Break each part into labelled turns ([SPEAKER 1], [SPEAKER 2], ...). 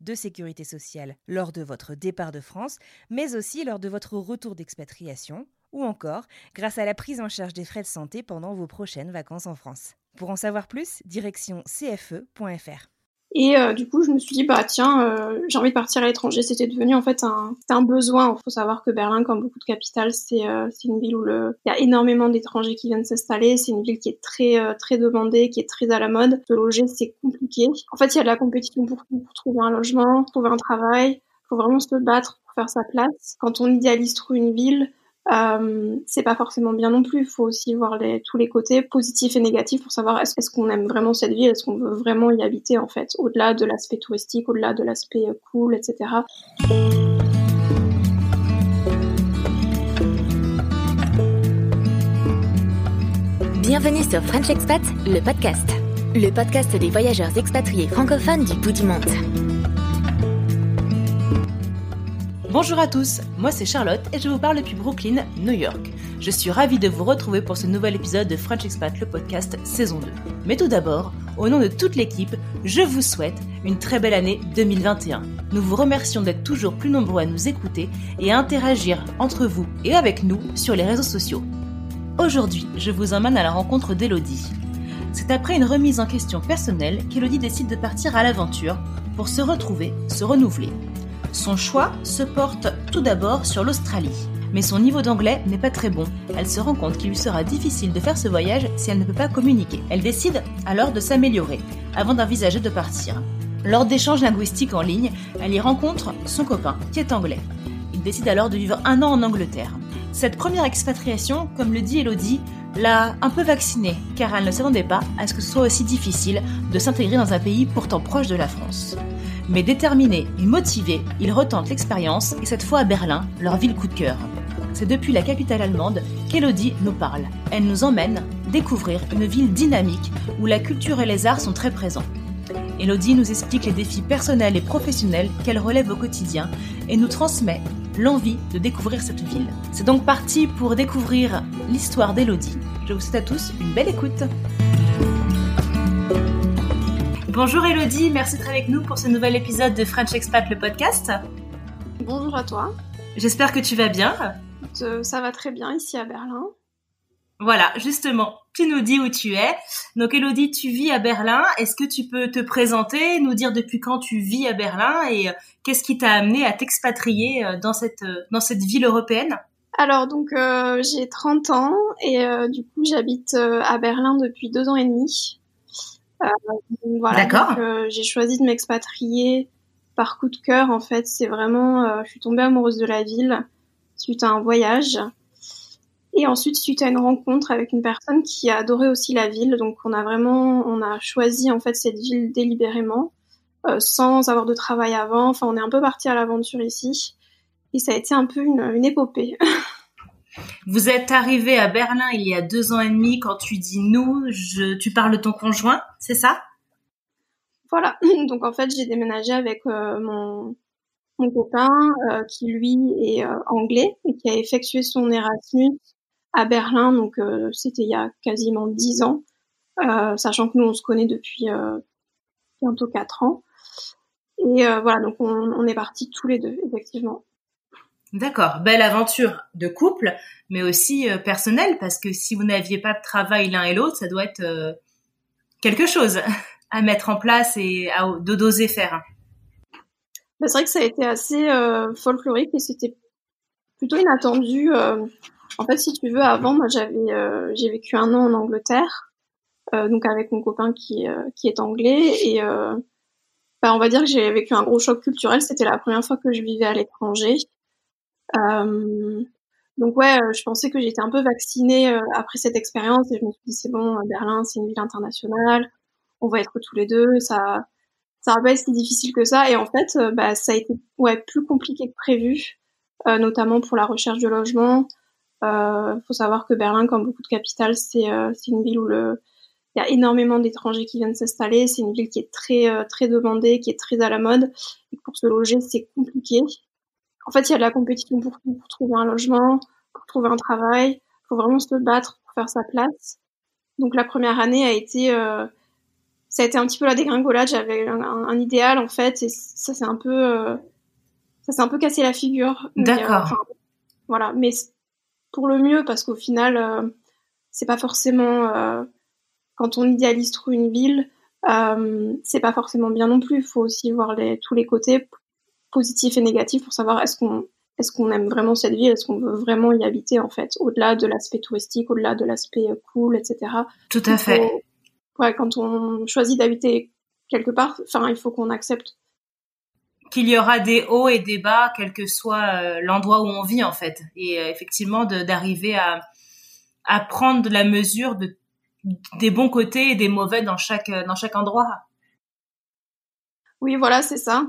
[SPEAKER 1] de sécurité sociale lors de votre départ de France, mais aussi lors de votre retour d'expatriation, ou encore grâce à la prise en charge des frais de santé pendant vos prochaines vacances en France. Pour en savoir plus, direction cfe.fr.
[SPEAKER 2] Et euh, du coup, je me suis dit, bah tiens, euh, j'ai envie de partir à l'étranger. C'était devenu en fait un, un besoin. Il faut savoir que Berlin, comme beaucoup de capitales, c'est euh, une ville où le... il y a énormément d'étrangers qui viennent s'installer. C'est une ville qui est très euh, très demandée, qui est très à la mode. De loger, c'est compliqué. En fait, il y a de la compétition pour, pour trouver un logement, trouver un travail. Il faut vraiment se battre pour faire sa place. Quand on idéalise trop une ville, euh, c'est pas forcément bien non plus. Il faut aussi voir tous les côtés positifs et négatifs pour savoir est-ce, est-ce qu'on aime vraiment cette ville, est-ce qu'on veut vraiment y habiter en fait, au-delà de l'aspect touristique, au-delà de l'aspect euh, cool, etc.
[SPEAKER 3] Bienvenue sur French Expat, le podcast. Le podcast des voyageurs expatriés francophones du bout du monde.
[SPEAKER 4] Bonjour à tous, moi c'est Charlotte et je vous parle depuis Brooklyn, New York. Je suis ravie de vous retrouver pour ce nouvel épisode de French Expat, le podcast saison 2. Mais tout d'abord, au nom de toute l'équipe, je vous souhaite une très belle année 2021. Nous vous remercions d'être toujours plus nombreux à nous écouter et à interagir entre vous et avec nous sur les réseaux sociaux. Aujourd'hui, je vous emmène à la rencontre d'Elodie. C'est après une remise en question personnelle qu'Elodie décide de partir à l'aventure pour se retrouver, se renouveler. Son choix se porte tout d'abord sur l'Australie. Mais son niveau d'anglais n'est pas très bon. Elle se rend compte qu'il lui sera difficile de faire ce voyage si elle ne peut pas communiquer. Elle décide alors de s'améliorer avant d'envisager de partir. Lors d'échanges linguistiques en ligne, elle y rencontre son copain qui est anglais. Il décide alors de vivre un an en Angleterre. Cette première expatriation, comme le dit Elodie, l'a un peu vaccinée, car elle ne s'attendait pas à ce que ce soit aussi difficile de s'intégrer dans un pays pourtant proche de la France. Mais déterminé et motivé, ils retentent l'expérience, et cette fois à Berlin, leur ville coup de cœur. C'est depuis la capitale allemande qu'Elodie nous parle. Elle nous emmène découvrir une ville dynamique où la culture et les arts sont très présents. Elodie nous explique les défis personnels et professionnels qu'elle relève au quotidien et nous transmet l'envie de découvrir cette ville. C'est donc parti pour découvrir l'histoire d'Elodie. Je vous souhaite à tous une belle écoute. Bonjour Elodie, merci d'être avec nous pour ce nouvel épisode de French Expat le podcast.
[SPEAKER 2] Bonjour à toi.
[SPEAKER 4] J'espère que tu vas bien.
[SPEAKER 2] Euh, Ça va très bien ici à Berlin.
[SPEAKER 4] Voilà, justement, tu nous dis où tu es. Donc Elodie, tu vis à Berlin. Est-ce que tu peux te présenter, nous dire depuis quand tu vis à Berlin et euh, qu'est-ce qui t'a amené à t'expatrier euh, dans cette, dans cette ville européenne?
[SPEAKER 2] Alors donc euh, j'ai 30 ans et euh, du coup j'habite euh, à Berlin depuis deux ans et demi. Euh, voilà,
[SPEAKER 4] D'accord.
[SPEAKER 2] euh, j'ai choisi de m'expatrier par coup de cœur en fait. C'est vraiment, euh, je suis tombée amoureuse de la ville suite à un voyage. Et ensuite, suite à une rencontre avec une personne qui a adoré aussi la ville, donc on a vraiment, on a choisi en fait cette ville délibérément, euh, sans avoir de travail avant. Enfin, on est un peu parti à l'aventure ici, et ça a été un peu une, une épopée.
[SPEAKER 4] Vous êtes arrivé à Berlin il y a deux ans et demi. Quand tu dis nous, tu parles de ton conjoint, c'est ça?
[SPEAKER 2] Voilà. Donc en fait, j'ai déménagé avec euh, mon mon copain euh, qui lui est euh, anglais et qui a effectué son Erasmus à Berlin. Donc c'était il y a quasiment dix ans, sachant que nous on se connaît depuis bientôt quatre ans. Et voilà, donc on, on est partis tous les deux, effectivement.
[SPEAKER 4] D'accord, belle aventure de couple, mais aussi euh, personnelle, parce que si vous n'aviez pas de travail l'un et l'autre, ça doit être euh, quelque chose à mettre en place et à d'oser faire.
[SPEAKER 2] Bah, c'est vrai que ça a été assez euh, folklorique et c'était plutôt inattendu. En fait, si tu veux, avant, moi, j'avais, j'ai vécu un an en Angleterre, donc avec mon copain qui, qui est anglais, et bah, on va dire que j'ai vécu un gros choc culturel. C'était la première fois que je vivais à l'étranger. Donc ouais, je pensais que j'étais un peu vaccinée après cette expérience, et je me suis dit c'est bon, Berlin, c'est une ville internationale, on va être tous les deux, ça, ça va pas être si difficile que ça. Et en fait, bah, ça a été ouais plus compliqué que prévu, notamment pour la recherche de logement. Euh, faut savoir que Berlin, comme beaucoup de capitales, c'est euh, une ville où le, il y a énormément d'étrangers qui viennent s'installer. C'est une ville qui est très euh, très demandée, qui est très à la mode. Et pour se loger, c'est compliqué. En fait, il y a de la compétition pour, pour trouver un logement, pour trouver un travail. Il faut vraiment se battre pour faire sa place. Donc la première année a été, euh, ça a été un petit peu la dégringolade. J'avais un, un, idéal en fait, et ça c'est un peu, euh, ça s'est un peu cassé la figure.
[SPEAKER 4] D'accord.
[SPEAKER 2] voilà, mais pour le mieux parce qu'au final, euh, c'est pas forcément euh, quand on idéalise trop une ville, euh, c'est pas forcément bien non plus. Il faut aussi voir les, tous les côtés positifs et négatifs pour savoir est-ce qu'on est-ce qu'on aime vraiment cette ville, est-ce qu'on veut vraiment y habiter en fait, au-delà de l'aspect touristique, au-delà de l'aspect cool, etc.
[SPEAKER 4] Tout à fait.
[SPEAKER 2] ouais, quand on choisit d'habiter quelque part, enfin, il faut qu'on accepte
[SPEAKER 4] qu'il y aura des hauts et des bas, quel que soit euh, l'endroit où on vit en fait. Et euh, effectivement, d'arriver à, à prendre de la mesure de, des bons côtés et des mauvais dans chaque, dans chaque endroit.
[SPEAKER 2] Oui, voilà, c'est ça.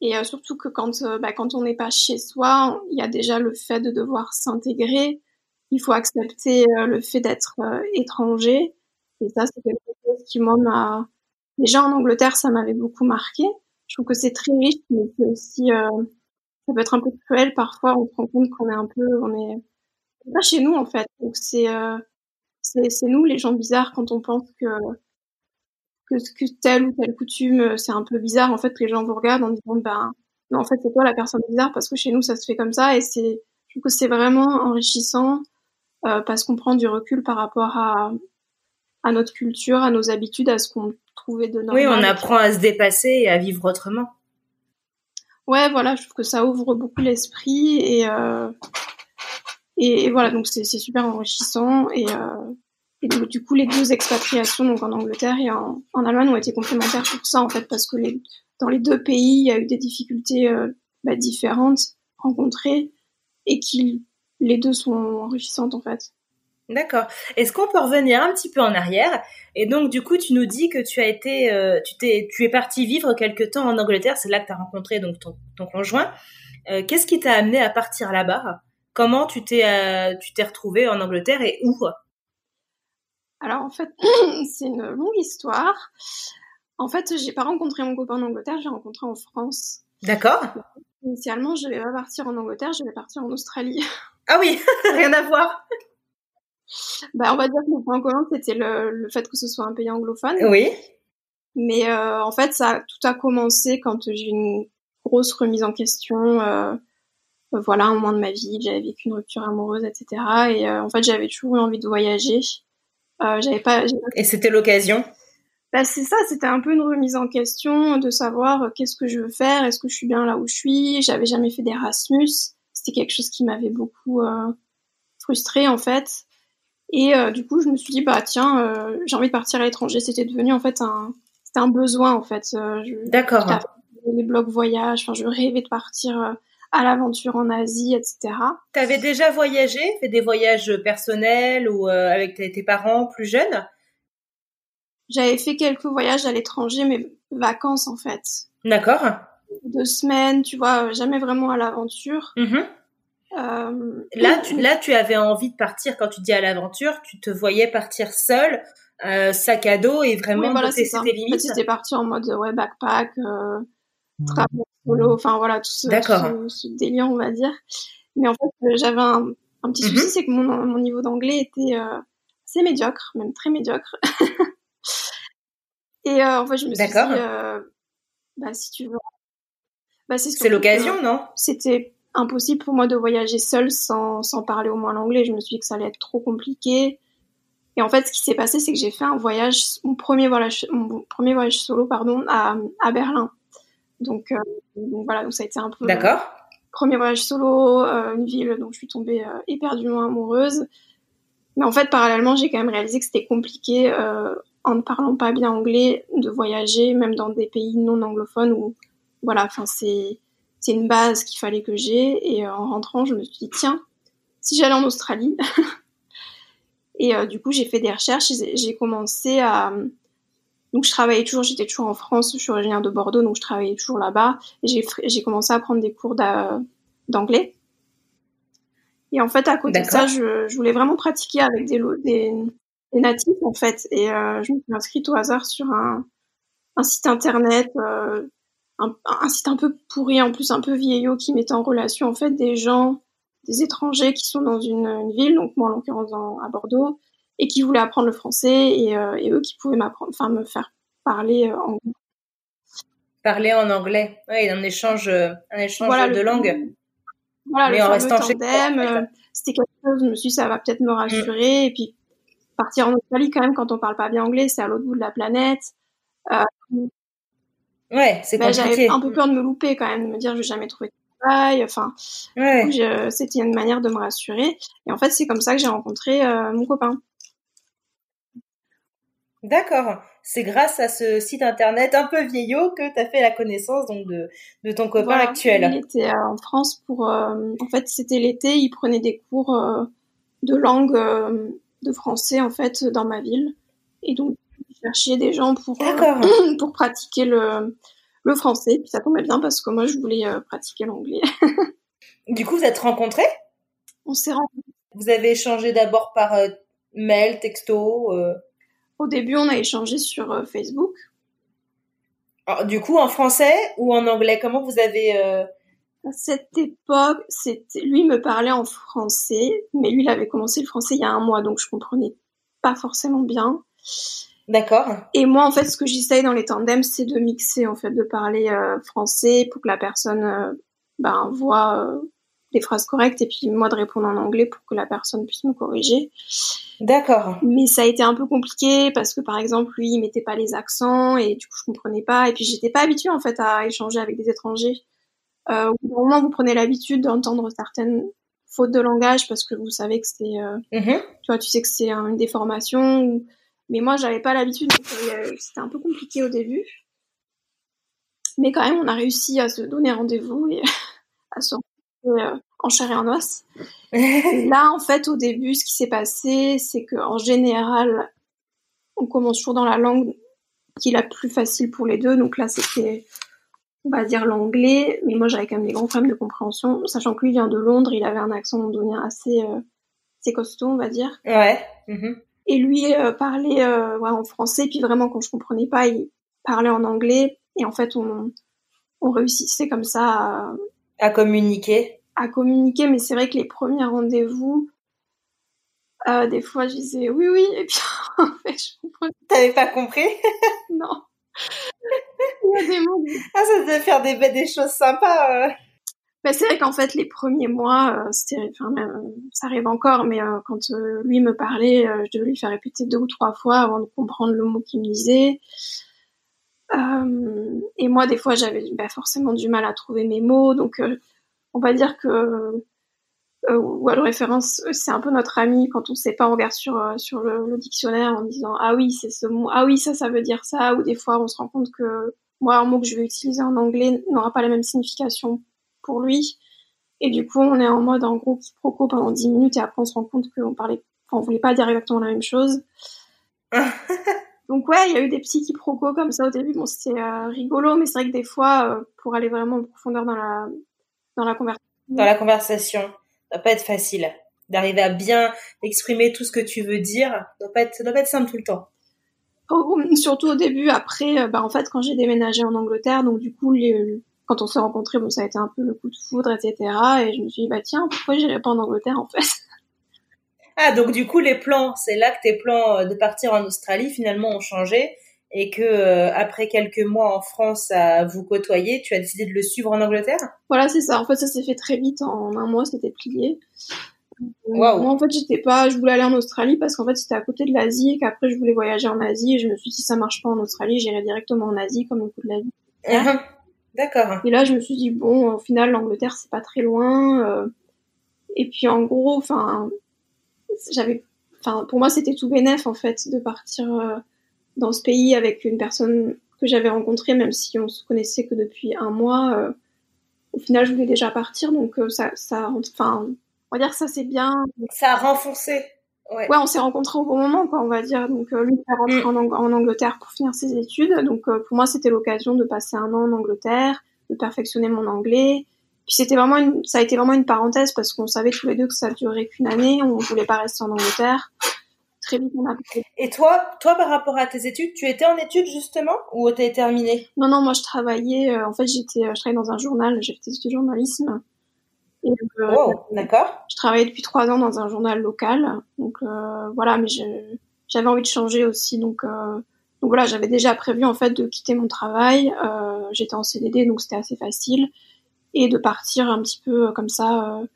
[SPEAKER 2] Et euh, surtout que quand, bah, quand on n'est pas chez soi, il y a déjà le fait de devoir s'intégrer. Il faut accepter le fait d'être étranger. Et ça, c'est quelque chose qui, moi, m'a... Déjà en Angleterre, ça m'avait beaucoup marqué je trouve que c'est très riche, mais c'est aussi, euh, ça peut être un peu cruel parfois. On se rend compte qu'on est un peu, on est, pas chez nous en fait. Donc c'est, euh, c'est, c'est nous les gens bizarres quand on pense que que, que telle ou telle coutume euh, c'est un peu bizarre. En fait, les gens vous regardent en disant ben non en fait c'est toi la personne bizarre parce que chez nous ça se fait comme ça et c'est, je trouve que c'est vraiment enrichissant euh, parce qu'on prend du recul par rapport à à notre culture, à nos habitudes, à ce qu'on trouvait de normal.
[SPEAKER 4] Oui, on apprend à se dépasser et à vivre autrement.
[SPEAKER 2] Ouais, voilà, je trouve que ça ouvre beaucoup l'esprit et, euh, et, voilà, donc c'est super enrichissant et, euh, et donc, du coup les deux expatriations donc en Angleterre et en, Allemagne ont été complémentaires pour ça en fait parce que les, dans les deux pays il y a eu des difficultés euh, bah, différentes rencontrées et qui les deux sont enrichissantes en fait.
[SPEAKER 4] D'accord. Est-ce qu'on peut revenir un petit peu en arrière? Et donc, du coup, tu nous dis que tu as été, euh, tu t'es, tu es parti vivre quelque temps en Angleterre. C'est là que tu as rencontré donc ton, ton conjoint. Euh, qu'est-ce qui t'a amené à partir là-bas? Comment tu t'es, euh, tu t'es retrouvé en Angleterre et où?
[SPEAKER 2] Alors, en fait, c'est une longue histoire. En fait, j'ai pas rencontré mon copain en Angleterre, j'ai rencontré en France.
[SPEAKER 4] D'accord.
[SPEAKER 2] Initialement, je devais pas partir en Angleterre, je devais partir en Australie.
[SPEAKER 4] Ah oui, rien à voir.
[SPEAKER 2] Bah, on va dire que le point commun, c'était le, le, fait que ce soit un pays anglophone.
[SPEAKER 4] Oui.
[SPEAKER 2] Mais euh, en fait, ça tout a commencé quand j'ai eu une grosse remise en question. Euh, voilà, un moment de ma vie, j'avais vécu une rupture amoureuse, etc. Et euh, en fait, j'avais toujours eu envie de voyager. Euh, j'avais pas.
[SPEAKER 4] Et c'était l'occasion.
[SPEAKER 2] Bah, c'est ça, c'était un peu une remise en question de savoir euh, qu'est-ce que je veux faire, est-ce que je suis bien là où je suis? J'avais jamais fait d'Erasmus. C'était quelque chose qui m'avait beaucoup euh, frustrée en fait. Et euh, du coup, je me suis dit, bah tiens, j'ai envie de partir à l'étranger. C'était devenu en fait un, c'était un besoin en fait.
[SPEAKER 4] D'accord.
[SPEAKER 2] Les blogs voyage, enfin, je rêvais de partir à l'aventure en Asie, etc.
[SPEAKER 4] T'avais déjà voyagé, fait des voyages personnels ou avec tes, parents plus jeunes?
[SPEAKER 2] J'avais fait quelques voyages à l'étranger, mais vacances en fait.
[SPEAKER 4] D'accord.
[SPEAKER 2] Deux semaines, tu vois, jamais vraiment à l'aventure.
[SPEAKER 4] Mm euh, là, tu, là, tu avais envie de partir quand tu dis à l'aventure, tu te voyais partir seule, euh, sac à dos et vraiment
[SPEAKER 2] oui, voilà, c'était limites. En fait, j'étais partie en mode ouais backpack, euh, travail solo, enfin voilà tout ce, tout ce, délire on va dire. Mais en fait, euh, j'avais un, un, petit souci, mm-hmm. c'est que mon, mon niveau d'anglais était euh, assez médiocre, même très médiocre. et euh, en fait, je me suis dit, bah si tu veux,
[SPEAKER 4] bah, c'est l'occasion, non?
[SPEAKER 2] C'était impossible pour moi de voyager seule sans, sans parler au moins l'anglais. Je me suis dit que ça allait être trop compliqué. Et en fait, ce qui s'est passé, c'est que j'ai fait un voyage, mon premier voyage, mon premier voyage solo, pardon, à, à Berlin. Donc, euh, donc voilà, donc ça a été un peu.
[SPEAKER 4] D'accord.
[SPEAKER 2] premier voyage solo, une ville dont je suis tombée éperdument amoureuse. Mais en fait, parallèlement, j'ai quand même réalisé que c'était compliqué, en ne parlant pas bien anglais, de voyager, même dans des pays non anglophones où, voilà, enfin, c'est, c'est une base qu'il fallait que j'ai. Et en rentrant, je me suis dit, tiens, si j'allais en Australie. et du coup, j'ai fait des recherches, j'ai commencé à, donc je travaillais toujours, j'étais toujours en France, je suis originaire de Bordeaux, donc je travaillais toujours là-bas. J'ai commencé à prendre des cours d'anglais. Et en fait, à côté de ça, je, je, voulais vraiment pratiquer avec des, des, des natifs, en fait. Et euh, je me suis inscrite au hasard sur un, un site internet, euh, un, un, site un peu pourri, en plus un peu vieillot, qui mettait en relation, en fait, des gens, des étrangers qui sont dans une, une ville, donc moi, en l'occurrence, à Bordeaux, et qui voulaient apprendre le français et, euh, et eux qui pouvaient m'apprendre, enfin me faire parler euh, anglais.
[SPEAKER 4] Parler en anglais, oui, un échange, euh, un échange de langue.
[SPEAKER 2] Voilà, Mais en restant tandem, c'était quelque chose, je me suis dit, ça va peut-être me rassurer. Et puis, partir en Australie, quand même, quand on parle pas bien anglais, c'est à l'autre bout de la planète.
[SPEAKER 4] Euh, ouais, c'est bah,
[SPEAKER 2] J'avais un peu peur de me louper quand même, de me dire, je vais jamais trouver de travail. Enfin, ouais. c'était une manière de me rassurer. Et en fait, c'est comme ça que j'ai rencontré mon copain.
[SPEAKER 4] D'accord. C'est grâce à ce site internet un peu vieillot que tu as fait la connaissance donc de, de ton copain actuel.
[SPEAKER 2] Il était euh, en France pour. Euh, en fait, c'était l'été, il prenait des cours euh, de langue de français en fait dans ma ville. Et donc, il cherchait des gens pour, pour pratiquer le, le français. Puis ça tombait bien parce que moi, je voulais pratiquer l'anglais.
[SPEAKER 4] du coup, vous êtes rencontrés?
[SPEAKER 2] On s'est rencontrés.
[SPEAKER 4] Vous avez échangé d'abord par mail, texto
[SPEAKER 2] au début, on a échangé sur euh, Facebook.
[SPEAKER 4] Alors, du coup, en français ou en anglais? Comment vous avez... Euh...
[SPEAKER 2] À cette époque, c'était lui me parlait en français, mais lui, il avait commencé le français il y a un mois, donc je comprenais pas forcément bien.
[SPEAKER 4] D'accord.
[SPEAKER 2] Et moi, en fait, ce que j'essaye dans les tandems, c'est de mixer, en fait, de parler euh, français pour que la personne euh, ben, voit des phrases correctes et puis moi de répondre en anglais pour que la personne puisse me corriger.
[SPEAKER 4] D'accord.
[SPEAKER 2] Mais ça a été un peu compliqué parce que par exemple lui il mettait pas les accents et du coup je comprenais pas et puis j'étais pas habituée en fait à échanger avec des étrangers. Euh, au moment vous prenez l'habitude d'entendre certaines fautes de langage parce que vous savez que c'est euh, mm-hmm. tu vois tu sais que c'est une déformation mais moi j'avais pas l'habitude euh, c'était un peu compliqué au début. Mais quand même on a réussi à se donner rendez-vous et à se euh, en chair et en os. là, en fait, au début, ce qui s'est passé, c'est que en général, on commence toujours dans la langue qui est la plus facile pour les deux. Donc là, c'était, on va dire, l'anglais. Mais moi, j'avais quand même des grands problèmes de compréhension, sachant que lui vient de Londres, il avait un accent londonien assez, euh, assez costaud, on va dire.
[SPEAKER 4] Ouais. Mm-hmm.
[SPEAKER 2] Et lui euh, parlait euh, ouais, en français, puis vraiment, quand je comprenais pas, il parlait en anglais. Et en fait, on, on réussissait comme ça à,
[SPEAKER 4] à communiquer
[SPEAKER 2] À communiquer, mais c'est vrai que les premiers rendez-vous, euh, des fois je disais oui, oui, et puis en fait je comprenais.
[SPEAKER 4] T'avais pas compris?
[SPEAKER 2] Non.
[SPEAKER 4] Il y a des mots. Ah, ça devait faire des, des choses sympas. Euh.
[SPEAKER 2] Bah, c'est vrai qu'en fait, les premiers mois, euh, c'était, enfin, ça arrive encore, mais quand lui me parlait, je devais lui faire répéter deux ou trois fois avant de comprendre le mot qu'il me disait. Euh, et moi, des fois, j'avais bah, forcément du mal à trouver mes mots. Donc, euh, on va dire que euh, Wall Référence, c'est un peu notre ami. Quand on sait pas, on sur, euh, sur le, dictionnaire en disant Ah oui, c'est ce mot. Ah oui, ça, ça veut dire ça. Ou des fois, on se rend compte que moi, un mot que je vais utiliser en anglais n'aura pas la même signification pour lui. Et du coup, on est en mode en gros quiproquo pendant 10 minutes et après, on se rend compte qu'on parlait, on voulait pas dire exactement la même chose. Donc ouais, il y a eu des petits quiproquos comme ça au début. Bon, c'était euh, rigolo, mais c'est vrai que des fois, euh, pour aller vraiment en profondeur dans la dans la conversation,
[SPEAKER 4] dans la conversation, ça doit pas être facile d'arriver à bien exprimer tout ce que tu veux dire. Ça doit pas être, ça doit pas être simple tout le temps.
[SPEAKER 2] Oh, surtout au début. Après, euh, bah en fait, quand j'ai déménagé en Angleterre, donc du coup, les, quand on s'est rencontrés, bon, ça a été un peu le coup de foudre, etc. Et je me suis dit, bah tiens, pourquoi j'irais pas en Angleterre en fait?
[SPEAKER 4] Ah, donc du coup, les plans, c'est là que tes plans euh, de partir en Australie finalement ont changé et que euh, après quelques mois en France à vous côtoyer, tu as décidé de le suivre en Angleterre?
[SPEAKER 2] Voilà, c'est ça. En fait, ça s'est fait très vite. En un mois, c'était plié. Moi, en fait, j'étais pas, je voulais aller en Australie parce qu'en fait, c'était à côté de l'Asie et qu'après, je voulais voyager en Asie et je me suis dit, si ça marche pas en Australie, j'irai directement en Asie comme au coup de la vie.
[SPEAKER 4] Uh-huh. D'accord.
[SPEAKER 2] Et là, je me suis dit bon, au final, l'Angleterre c'est pas très loin. euh, et puis en gros, enfin, j'avais, enfin, pour moi c'était tout bénef en fait de partir euh, dans ce pays avec une personne que j'avais rencontrée, même si on se connaissait que depuis un mois. euh, au final, je voulais déjà partir, donc euh, ça, ça, enfin, on va dire que ça c'est bien.
[SPEAKER 4] Ça a renforcé. Ouais.
[SPEAKER 2] Ouais, on s'est rencontrés au bon moment, quoi, on va dire. Donc, lui, il est rentré
[SPEAKER 4] Mm.
[SPEAKER 2] en, Ang- en Angleterre pour finir ses études. Donc, pour moi, c'était l'occasion de passer un an en Angleterre, de perfectionner mon anglais. Puis, c'était vraiment une, ça a été vraiment une parenthèse parce qu'on savait tous les deux que ça durait qu'une année. On voulait pas rester en Angleterre. Très vite, on a
[SPEAKER 4] Et toi, toi, par rapport à tes études, tu étais en études justement ou t'as terminé
[SPEAKER 2] Non, non, moi, je travaillais, euh, en fait, j'étais, euh, je travaillais dans un journal, j'ai fait des études de journalisme. Et, euh,
[SPEAKER 4] Oh, d'accord.
[SPEAKER 2] Je travaillais depuis trois ans dans un journal local, donc euh, voilà, mais j'avais envie de changer aussi, donc donc voilà, j'avais déjà prévu en fait de quitter mon travail. J'étais en CDD, donc c'était assez facile, et de partir un petit peu euh, comme ça. Euh,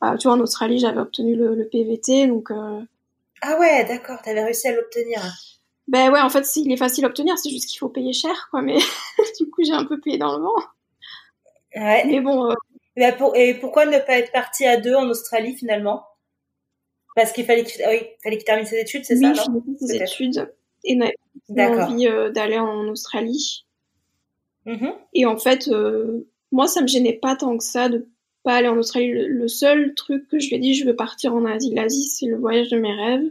[SPEAKER 2] bah, tu vois, en Australie, j'avais obtenu le, le PVT, donc euh,
[SPEAKER 4] Ah ouais, d'accord. T'avais réussi à l'obtenir.
[SPEAKER 2] ben ouais, en fait, c'est- il est facile à obtenir, c'est juste qu'il faut payer cher, quoi. Mais du coup, j'ai un peu payé dans le vent.
[SPEAKER 4] Ouais.
[SPEAKER 2] Mais bon, euh,
[SPEAKER 4] Et, pour- et pourquoi ne pas être parti à deux en Australie finalement? Parce qu'il fallait qu'il ah oui, fallait qu'il termine ses études, c'est
[SPEAKER 2] lui,
[SPEAKER 4] ça, non?
[SPEAKER 2] finissait ses études et
[SPEAKER 4] D'accord.
[SPEAKER 2] envie euh, d'aller en Australie.
[SPEAKER 4] Mhm.
[SPEAKER 2] Et en fait, euh, moi, ça me gênait pas tant que ça de pas aller en Australie. Le, le seul truc que je lui ai dit, je veux partir en Asie. L'Asie, c'est le voyage de mes rêves.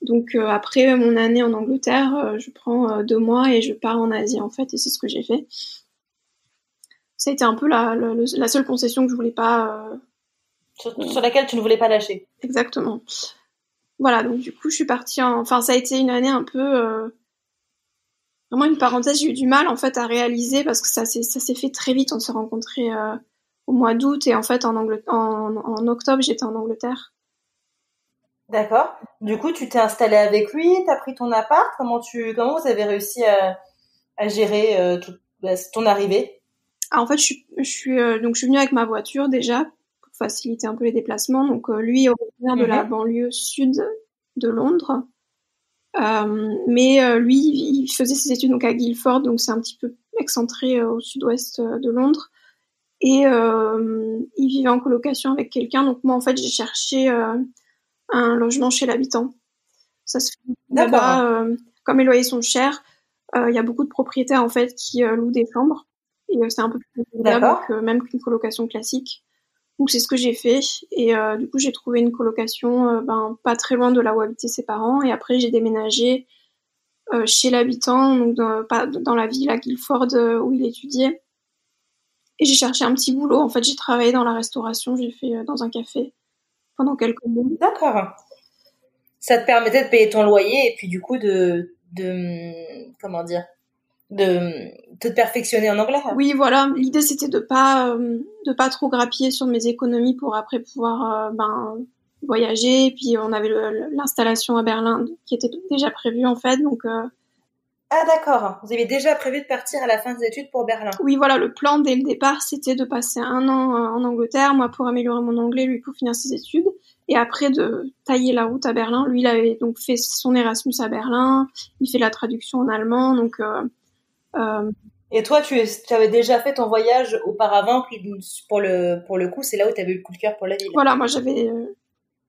[SPEAKER 2] Donc euh, après mon année en Angleterre, euh, je prends euh, deux mois et je pars en Asie en fait, et c'est ce que j'ai fait. Ça a été un peu la, la, la seule concession que je voulais pas
[SPEAKER 4] Sur, sur laquelle tu ne voulais pas lâcher.
[SPEAKER 2] exactement. Voilà, donc du coup, je suis partie en... Enfin, ça a été une année un peu... Vraiment une parenthèse, j'ai eu du mal en fait à réaliser parce que ça s'est ça s'est fait très vite. On s'est rencontrés euh, au mois d'août et en fait en, Anglet- en, en octobre j'étais en Angleterre.
[SPEAKER 4] D'accord. Du coup, tu t'es installé avec lui, t'as pris ton appart. Comment tu, comment vous avez réussi à, à gérer euh, tout- bah, ton arrivée?
[SPEAKER 2] Ah, en fait, je suis, je suis euh, donc je suis venue avec ma voiture déjà pour faciliter un peu les déplacements. Donc lui est originaire de la
[SPEAKER 4] Mhm.
[SPEAKER 2] banlieue sud de Londres, mais euh, lui il faisait ses études donc à Guildford, donc c'est un petit peu excentré euh, au sud-ouest euh, de Londres. Et euh, il vivait en colocation avec quelqu'un. Donc moi en fait j'ai cherché euh, un logement chez l'habitant. Ça se fait
[SPEAKER 4] D'accord.
[SPEAKER 2] là-bas. euh, comme les loyers sont chers, euh, il y a beaucoup de propriétaires en fait qui euh, louent des chambres et euh, c'est un peu plus
[SPEAKER 4] D'accord.
[SPEAKER 2] que même qu'une colocation classique. Donc c'est ce que j'ai fait. Et euh, du coup j'ai trouvé une colocation euh, ben, pas très loin de là où habitaient ses parents. Et après j'ai déménagé euh, chez l'habitant donc dans, pas, dans la ville à Guildford euh, où il étudiait. Et j'ai cherché un petit boulot. En fait j'ai travaillé dans la restauration. J'ai fait dans un café pendant quelques mois.
[SPEAKER 4] D'accord. Ça te permettait de payer ton loyer et puis du coup de, de comment dire, de te perfectionner en anglais.
[SPEAKER 2] Oui, voilà. L'idée c'était de pas euh, de pas trop grappiller sur mes économies pour après pouvoir euh, ben voyager. Puis on avait l'installation à Berlin qui était déjà prévue en fait. Donc euh,
[SPEAKER 4] Ah d'accord. Vous avez déjà prévu de partir à la fin des études pour Berlin.
[SPEAKER 2] oui, voilà. Le plan dès le départ c'était de passer un an euh, en Angleterre, moi pour améliorer mon anglais, lui pour finir ses études, et après de tailler la route à Berlin. Lui, il avait donc fait son Erasmus à Berlin. Il fait la traduction en allemand, donc. Euh,
[SPEAKER 4] Et toi, tu, tu avais déjà fait ton voyage auparavant, pour le pour le coup, c'est là où tu avais eu le coup de cœur pour la ville.
[SPEAKER 2] voilà, moi j'avais euh,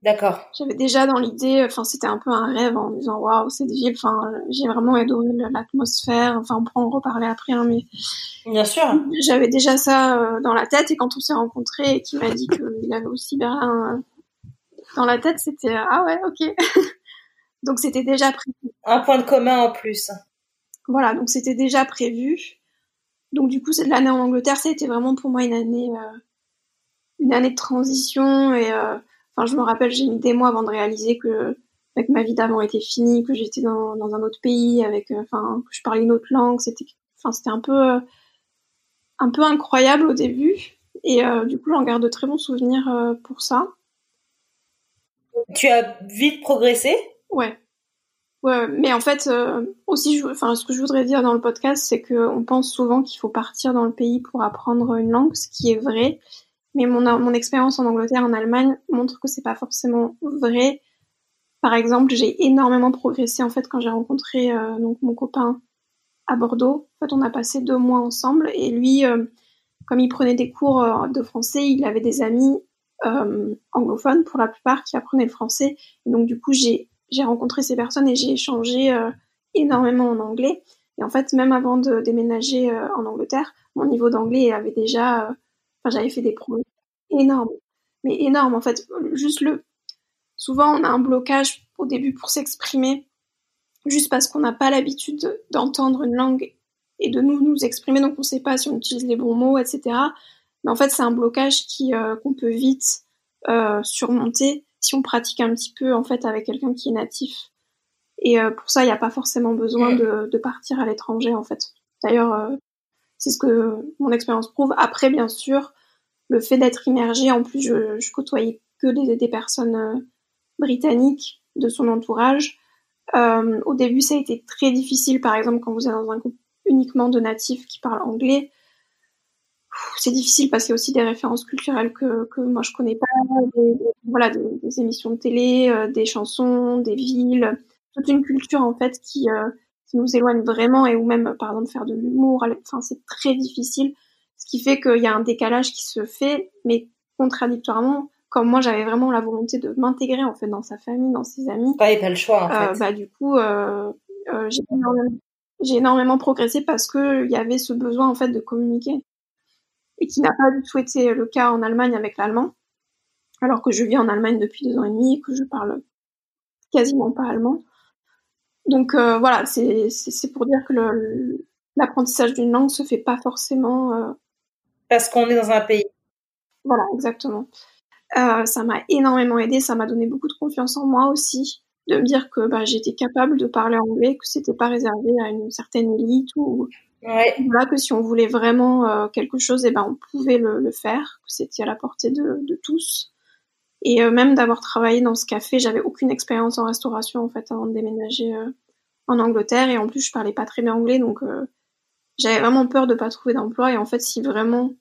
[SPEAKER 4] D'accord.
[SPEAKER 2] J'avais déjà dans l'idée, enfin c'était un peu un rêve en me disant waouh cette ville, enfin j'ai vraiment adoré l'atmosphère, enfin on pourra en reparler après, hein, mais
[SPEAKER 4] Bien sûr.
[SPEAKER 2] j'avais déjà ça euh, dans la tête et quand on s'est rencontrés et qu'il m'a dit qu'il avait aussi Berlin euh, dans la tête, c'était ah ouais ok, donc c'était déjà prévu.
[SPEAKER 4] Un point de commun en plus.
[SPEAKER 2] Voilà, donc c'était déjà prévu. Donc du coup c'est de l'année en Angleterre, ça a été vraiment pour moi une année, euh, une année de transition et euh, Enfin, je me rappelle, j'ai mis des mois avant de réaliser que, que ma vie d'avant était finie, que j'étais dans, dans un autre pays, avec, euh, enfin, que je parlais une autre langue. C'était, enfin, c'était un peu, un peu incroyable au début. Et du coup, j'en garde de très bons souvenirs pour ça.
[SPEAKER 4] Tu as vite progressé?
[SPEAKER 2] Ouais. Ouais, mais en fait, euh, aussi, enfin, ce que je voudrais dire dans le podcast, c'est que on pense souvent qu'il faut partir dans le pays pour apprendre une langue, ce qui est vrai. Mais mon, mon expérience en Angleterre, en Allemagne, montre que c'est pas forcément vrai. Par exemple, j'ai énormément progressé en fait quand j'ai rencontré euh, donc mon copain à Bordeaux. En fait, on a passé deux mois ensemble et lui, comme il prenait des cours de français, il avait des amis anglophones pour la plupart qui apprenaient le français. Et donc du coup, j'ai j'ai rencontré ces personnes et j'ai échangé énormément en anglais. Et en fait, même avant de déménager en Angleterre, mon niveau d'anglais avait déjà, enfin, j'avais fait des progrès énormes, mais énormes en fait. Juste le, souvent on a un blocage au début pour s'exprimer, juste parce qu'on n'a pas l'habitude d'entendre une langue et de nous nous exprimer, donc on ne sait pas si on utilise les bons mots, etc. Mais en fait, c'est un blocage qui euh, qu'on peut vite euh, surmonter si on pratique un petit peu en fait avec quelqu'un qui est natif. Et euh, pour ça, il n'y a pas forcément besoin de, de partir à l'étranger en fait. D'ailleurs, c'est ce que mon expérience prouve. Après, bien sûr, le fait d'être immergé, en plus, je, je côtoyais que des, des personnes britanniques de son entourage. Euh, au début, ça a été très difficile, par exemple, quand vous êtes dans un groupe uniquement de natifs qui parlent anglais. C'est difficile parce qu'il y a aussi des références culturelles que, que moi je connais pas, des, voilà, des, émissions de télé, euh, des chansons, des villes, toute une culture en fait qui, euh, qui nous éloigne vraiment et ou même par exemple faire de l'humour. Enfin, c'est très difficile, ce qui fait qu'il y a un décalage qui se fait, mais contradictoirement, comme moi j'avais vraiment la volonté de m'intégrer en fait dans sa famille, dans ses amis.
[SPEAKER 4] Pas, pas le choix en
[SPEAKER 2] euh,
[SPEAKER 4] fait.
[SPEAKER 2] Bah du coup, euh, euh, j'ai énormément, énormément, progressé parce que il y avait ce besoin en fait de communiquer et qui n'a pas du tout été le cas en Allemagne avec l'allemand, alors que je vis en Allemagne depuis deux ans et demi et que je parle quasiment pas allemand. Donc euh, voilà, c'est c'est pour dire que l'apprentissage d'une langue se fait pas forcément euh,
[SPEAKER 4] parce qu'on est dans un pays.
[SPEAKER 2] Voilà, exactement. Euh, ça m'a énormément aidé, ça m'a donné beaucoup de confiance en moi aussi, de me dire que bah, j'étais capable de parler anglais, que c'était pas réservé à une certaine élite ou
[SPEAKER 4] ouais.
[SPEAKER 2] voilà que si on voulait vraiment euh, quelque chose, eh ben on pouvait le, le faire, c'était à la portée de, de tous. Et euh, même d'avoir travaillé dans ce café, j'avais aucune expérience en restauration en fait avant de déménager euh, en Angleterre et en plus je parlais pas très bien anglais donc euh, j'avais vraiment peur de pas trouver d'emploi et en fait si vraiment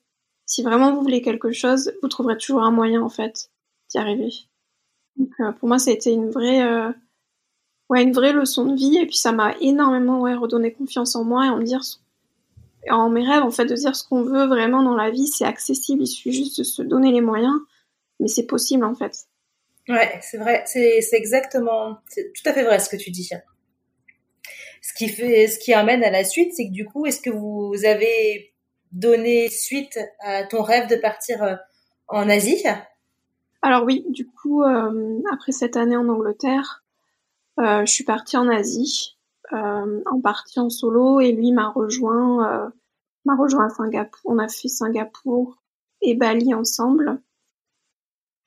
[SPEAKER 2] si vraiment vous voulez quelque chose, vous trouverez toujours un moyen en fait d'y arriver. Donc euh, pour moi, ça a été une vraie, euh, ouais, une vraie leçon de vie et puis ça m'a énormément ouais redonné confiance en moi et en me dire, en mes rêves en fait, de dire ce qu'on veut vraiment dans la vie, c'est accessible, il suffit juste de se donner les moyens, mais c'est possible en fait.
[SPEAKER 4] Ouais, c'est vrai, c'est exactement, c'est tout à fait vrai ce que tu dis. Ce qui fait, ce qui amène à la suite, c'est que du coup, est-ce que vous avez donner suite à ton rêve de partir euh, en Asie?
[SPEAKER 2] Alors oui, du coup, euh, après cette année en Angleterre, euh, je suis partie en Asie, en partie en solo, et lui m'a rejoint, euh, m'a rejoint à Singapour. On a fait Singapour et Bali ensemble.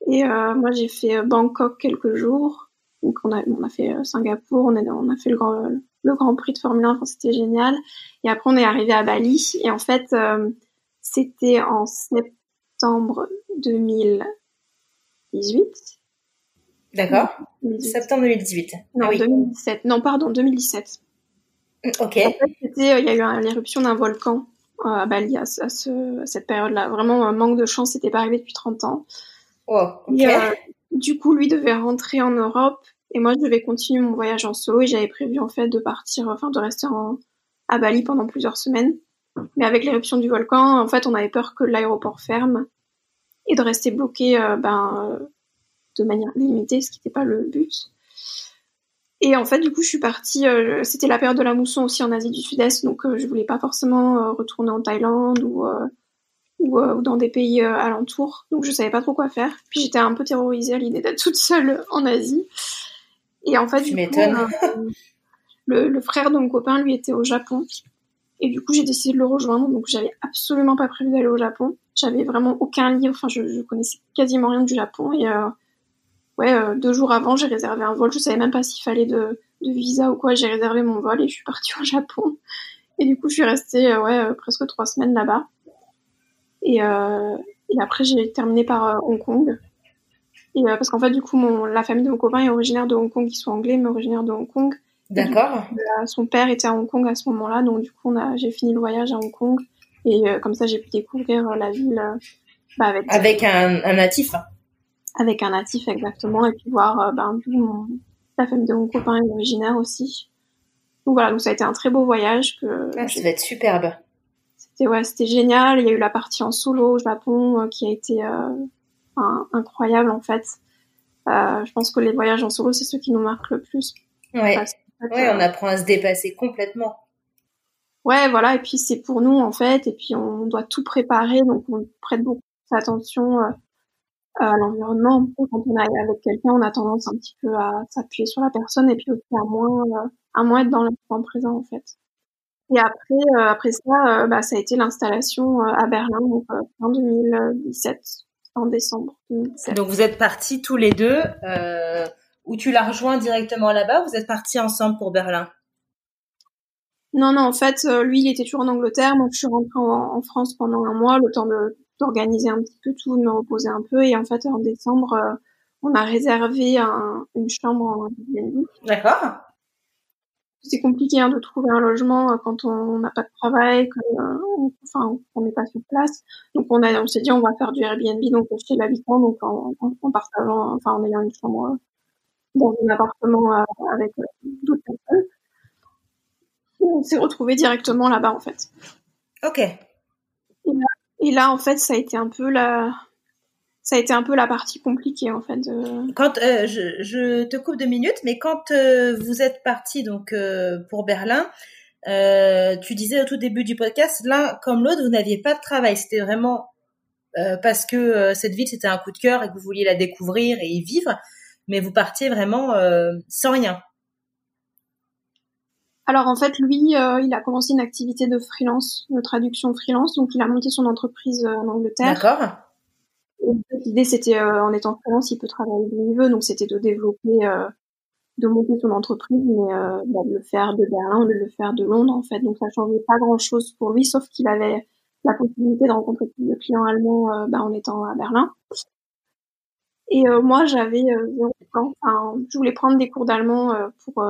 [SPEAKER 2] Et moi, j'ai fait Bangkok quelques jours. Donc on a, fait Singapour, on, a fait le grand, le Grand Prix de Formule 1, enfin, c'était génial. Et après, on est arrivé à Bali. Et en fait, euh, c'était en septembre 2018.
[SPEAKER 4] D'accord. Septembre 2018.
[SPEAKER 2] Non,
[SPEAKER 4] Ah oui.
[SPEAKER 2] 2017. Non, pardon, 2017.
[SPEAKER 4] Ok.
[SPEAKER 2] En fait, c'était, euh, il y a eu un- l'éruption d'un volcan euh, à Bali à, ce- à cette période-là. Vraiment, un manque de chance, c'était pas arrivé depuis 30 ans.
[SPEAKER 4] Oh, ok.
[SPEAKER 2] Et, euh, du coup, lui devait rentrer en Europe et moi, je devais continuer mon voyage en solo et j'avais prévu en fait de partir, enfin de rester en, à Bali pendant plusieurs semaines. Mais avec l'éruption du volcan, en fait, on avait peur que l'aéroport ferme et de rester bloqué euh, ben, de manière limitée, ce qui n'était pas le but. Et en fait, du coup, je suis partie. euh, C'était la période de la mousson aussi en Asie du Sud-Est, donc euh, je voulais pas forcément euh, retourner en Thaïlande ou euh, ou, ou dans des pays alentours. Donc je savais pas trop quoi faire. Puis j'étais un peu terrorisée à l'idée d'être toute seule en Asie. Et en fait,
[SPEAKER 4] Tu
[SPEAKER 2] du coup, le, le frère de mon copain, lui, était au Japon. Et du coup, j'ai décidé de le rejoindre. Donc j'avais absolument pas prévu d'aller au Japon. J'avais vraiment aucun livre. Enfin, je, je connaissais quasiment rien du Japon. Et ouais, euh, deux jours avant, j'ai réservé un vol. Je savais même pas s'il fallait de, de visa ou quoi. J'ai réservé mon vol et je suis partie au Japon. Et du coup, je suis restée euh, ouais euh, presque trois semaines là-bas. Et, euh, et après, j'ai terminé par Hong Kong. Et euh, parce qu'en fait, du coup, mon, la famille de mon copain est originaire de Hong Kong. Ils sont anglais, mais originaire de Hong Kong.
[SPEAKER 4] D'accord.
[SPEAKER 2] Son père était à Hong Kong à ce moment-là, donc du coup, on a, j'ai fini le voyage à Hong Kong. Et euh, comme ça, j'ai pu découvrir la ville euh, bah, avec,
[SPEAKER 4] Avec un, un natif. hein.
[SPEAKER 2] Avec un natif exactement, et puis voir euh, ben, mon- la famille de mon copain est originaire aussi. donc voilà, donc ça a été un très beau voyage que.
[SPEAKER 4] Ah, ça va être superbe.
[SPEAKER 2] C'était ouais, c'était génial. Il y a eu la partie en solo au Japon euh, qui a été incroyable en fait. je pense que les voyages en solo, c'est ceux qui nous marquent le plus.
[SPEAKER 4] Ouais. ouais, on apprend à se dépasser complètement.
[SPEAKER 2] Ouais, voilà. Et puis c'est pour nous en fait. Et puis on doit tout préparer, donc on prête beaucoup attention l'environnement. Quand on est avec quelqu'un, on a tendance un petit peu à s'appuyer sur la personne et puis aussi à moins, euh, à moins être dans l'instant présent en fait. Et après, euh, après ça, euh, bah, ça a été l'installation à Berlin donc, en 2017, en décembre 2017.
[SPEAKER 4] Donc vous êtes partis tous les deux, ou tu l'as rejoint directement là-bas, vous êtes partis ensemble pour Berlin?
[SPEAKER 2] Non, non, en fait, lui, il était toujours en Angleterre, donc je suis rentrée en France pendant un mois, le temps de d'organiser un petit peu tout, de me reposer un peu. Et en fait, en décembre, euh, on a réservé un, une chambre en Airbnb.
[SPEAKER 4] D'accord.
[SPEAKER 2] C'est compliqué hein, de trouver un logement euh, quand on n'a pas de travail, qu'on euh, enfin, on n'est pas sur place. Donc on a, on s'est dit, on va faire du Airbnb, donc chez l'habitant, donc en, en, partageant, enfin en ayant une chambre dans un appartement avec d'autres personnes. on s'est retrouvé directement là-bas en fait.
[SPEAKER 4] Ok.
[SPEAKER 2] Et là, en fait, ça a été un peu la, ça a été un peu la partie compliquée en fait.
[SPEAKER 4] Quand euh, je, je, te coupe deux minutes, mais quand euh, vous êtes parti donc euh, pour Berlin, tu disais au tout début du podcast, l'un comme l'autre, vous n'aviez pas de travail. C'était vraiment parce que cette ville c'était un coup de cœur et que vous vouliez la découvrir et y vivre, mais vous partiez vraiment sans rien.
[SPEAKER 2] Alors en fait, lui, euh, il a commencé une activité de freelance, de traduction freelance, donc il a monté son entreprise euh, en Angleterre.
[SPEAKER 4] D'accord.
[SPEAKER 2] L'idée, c'était euh, en étant freelance, il peut travailler où il veut, donc c'était de développer, de monter son entreprise, mais bah, de le faire de Berlin ou de le faire de Londres en fait. Donc ça changeait pas grand-chose pour lui, sauf qu'il avait la possibilité de rencontrer plus de clients allemands bah, en étant à Berlin. Et moi, j'avais Enfin, je voulais prendre des cours d'allemand pour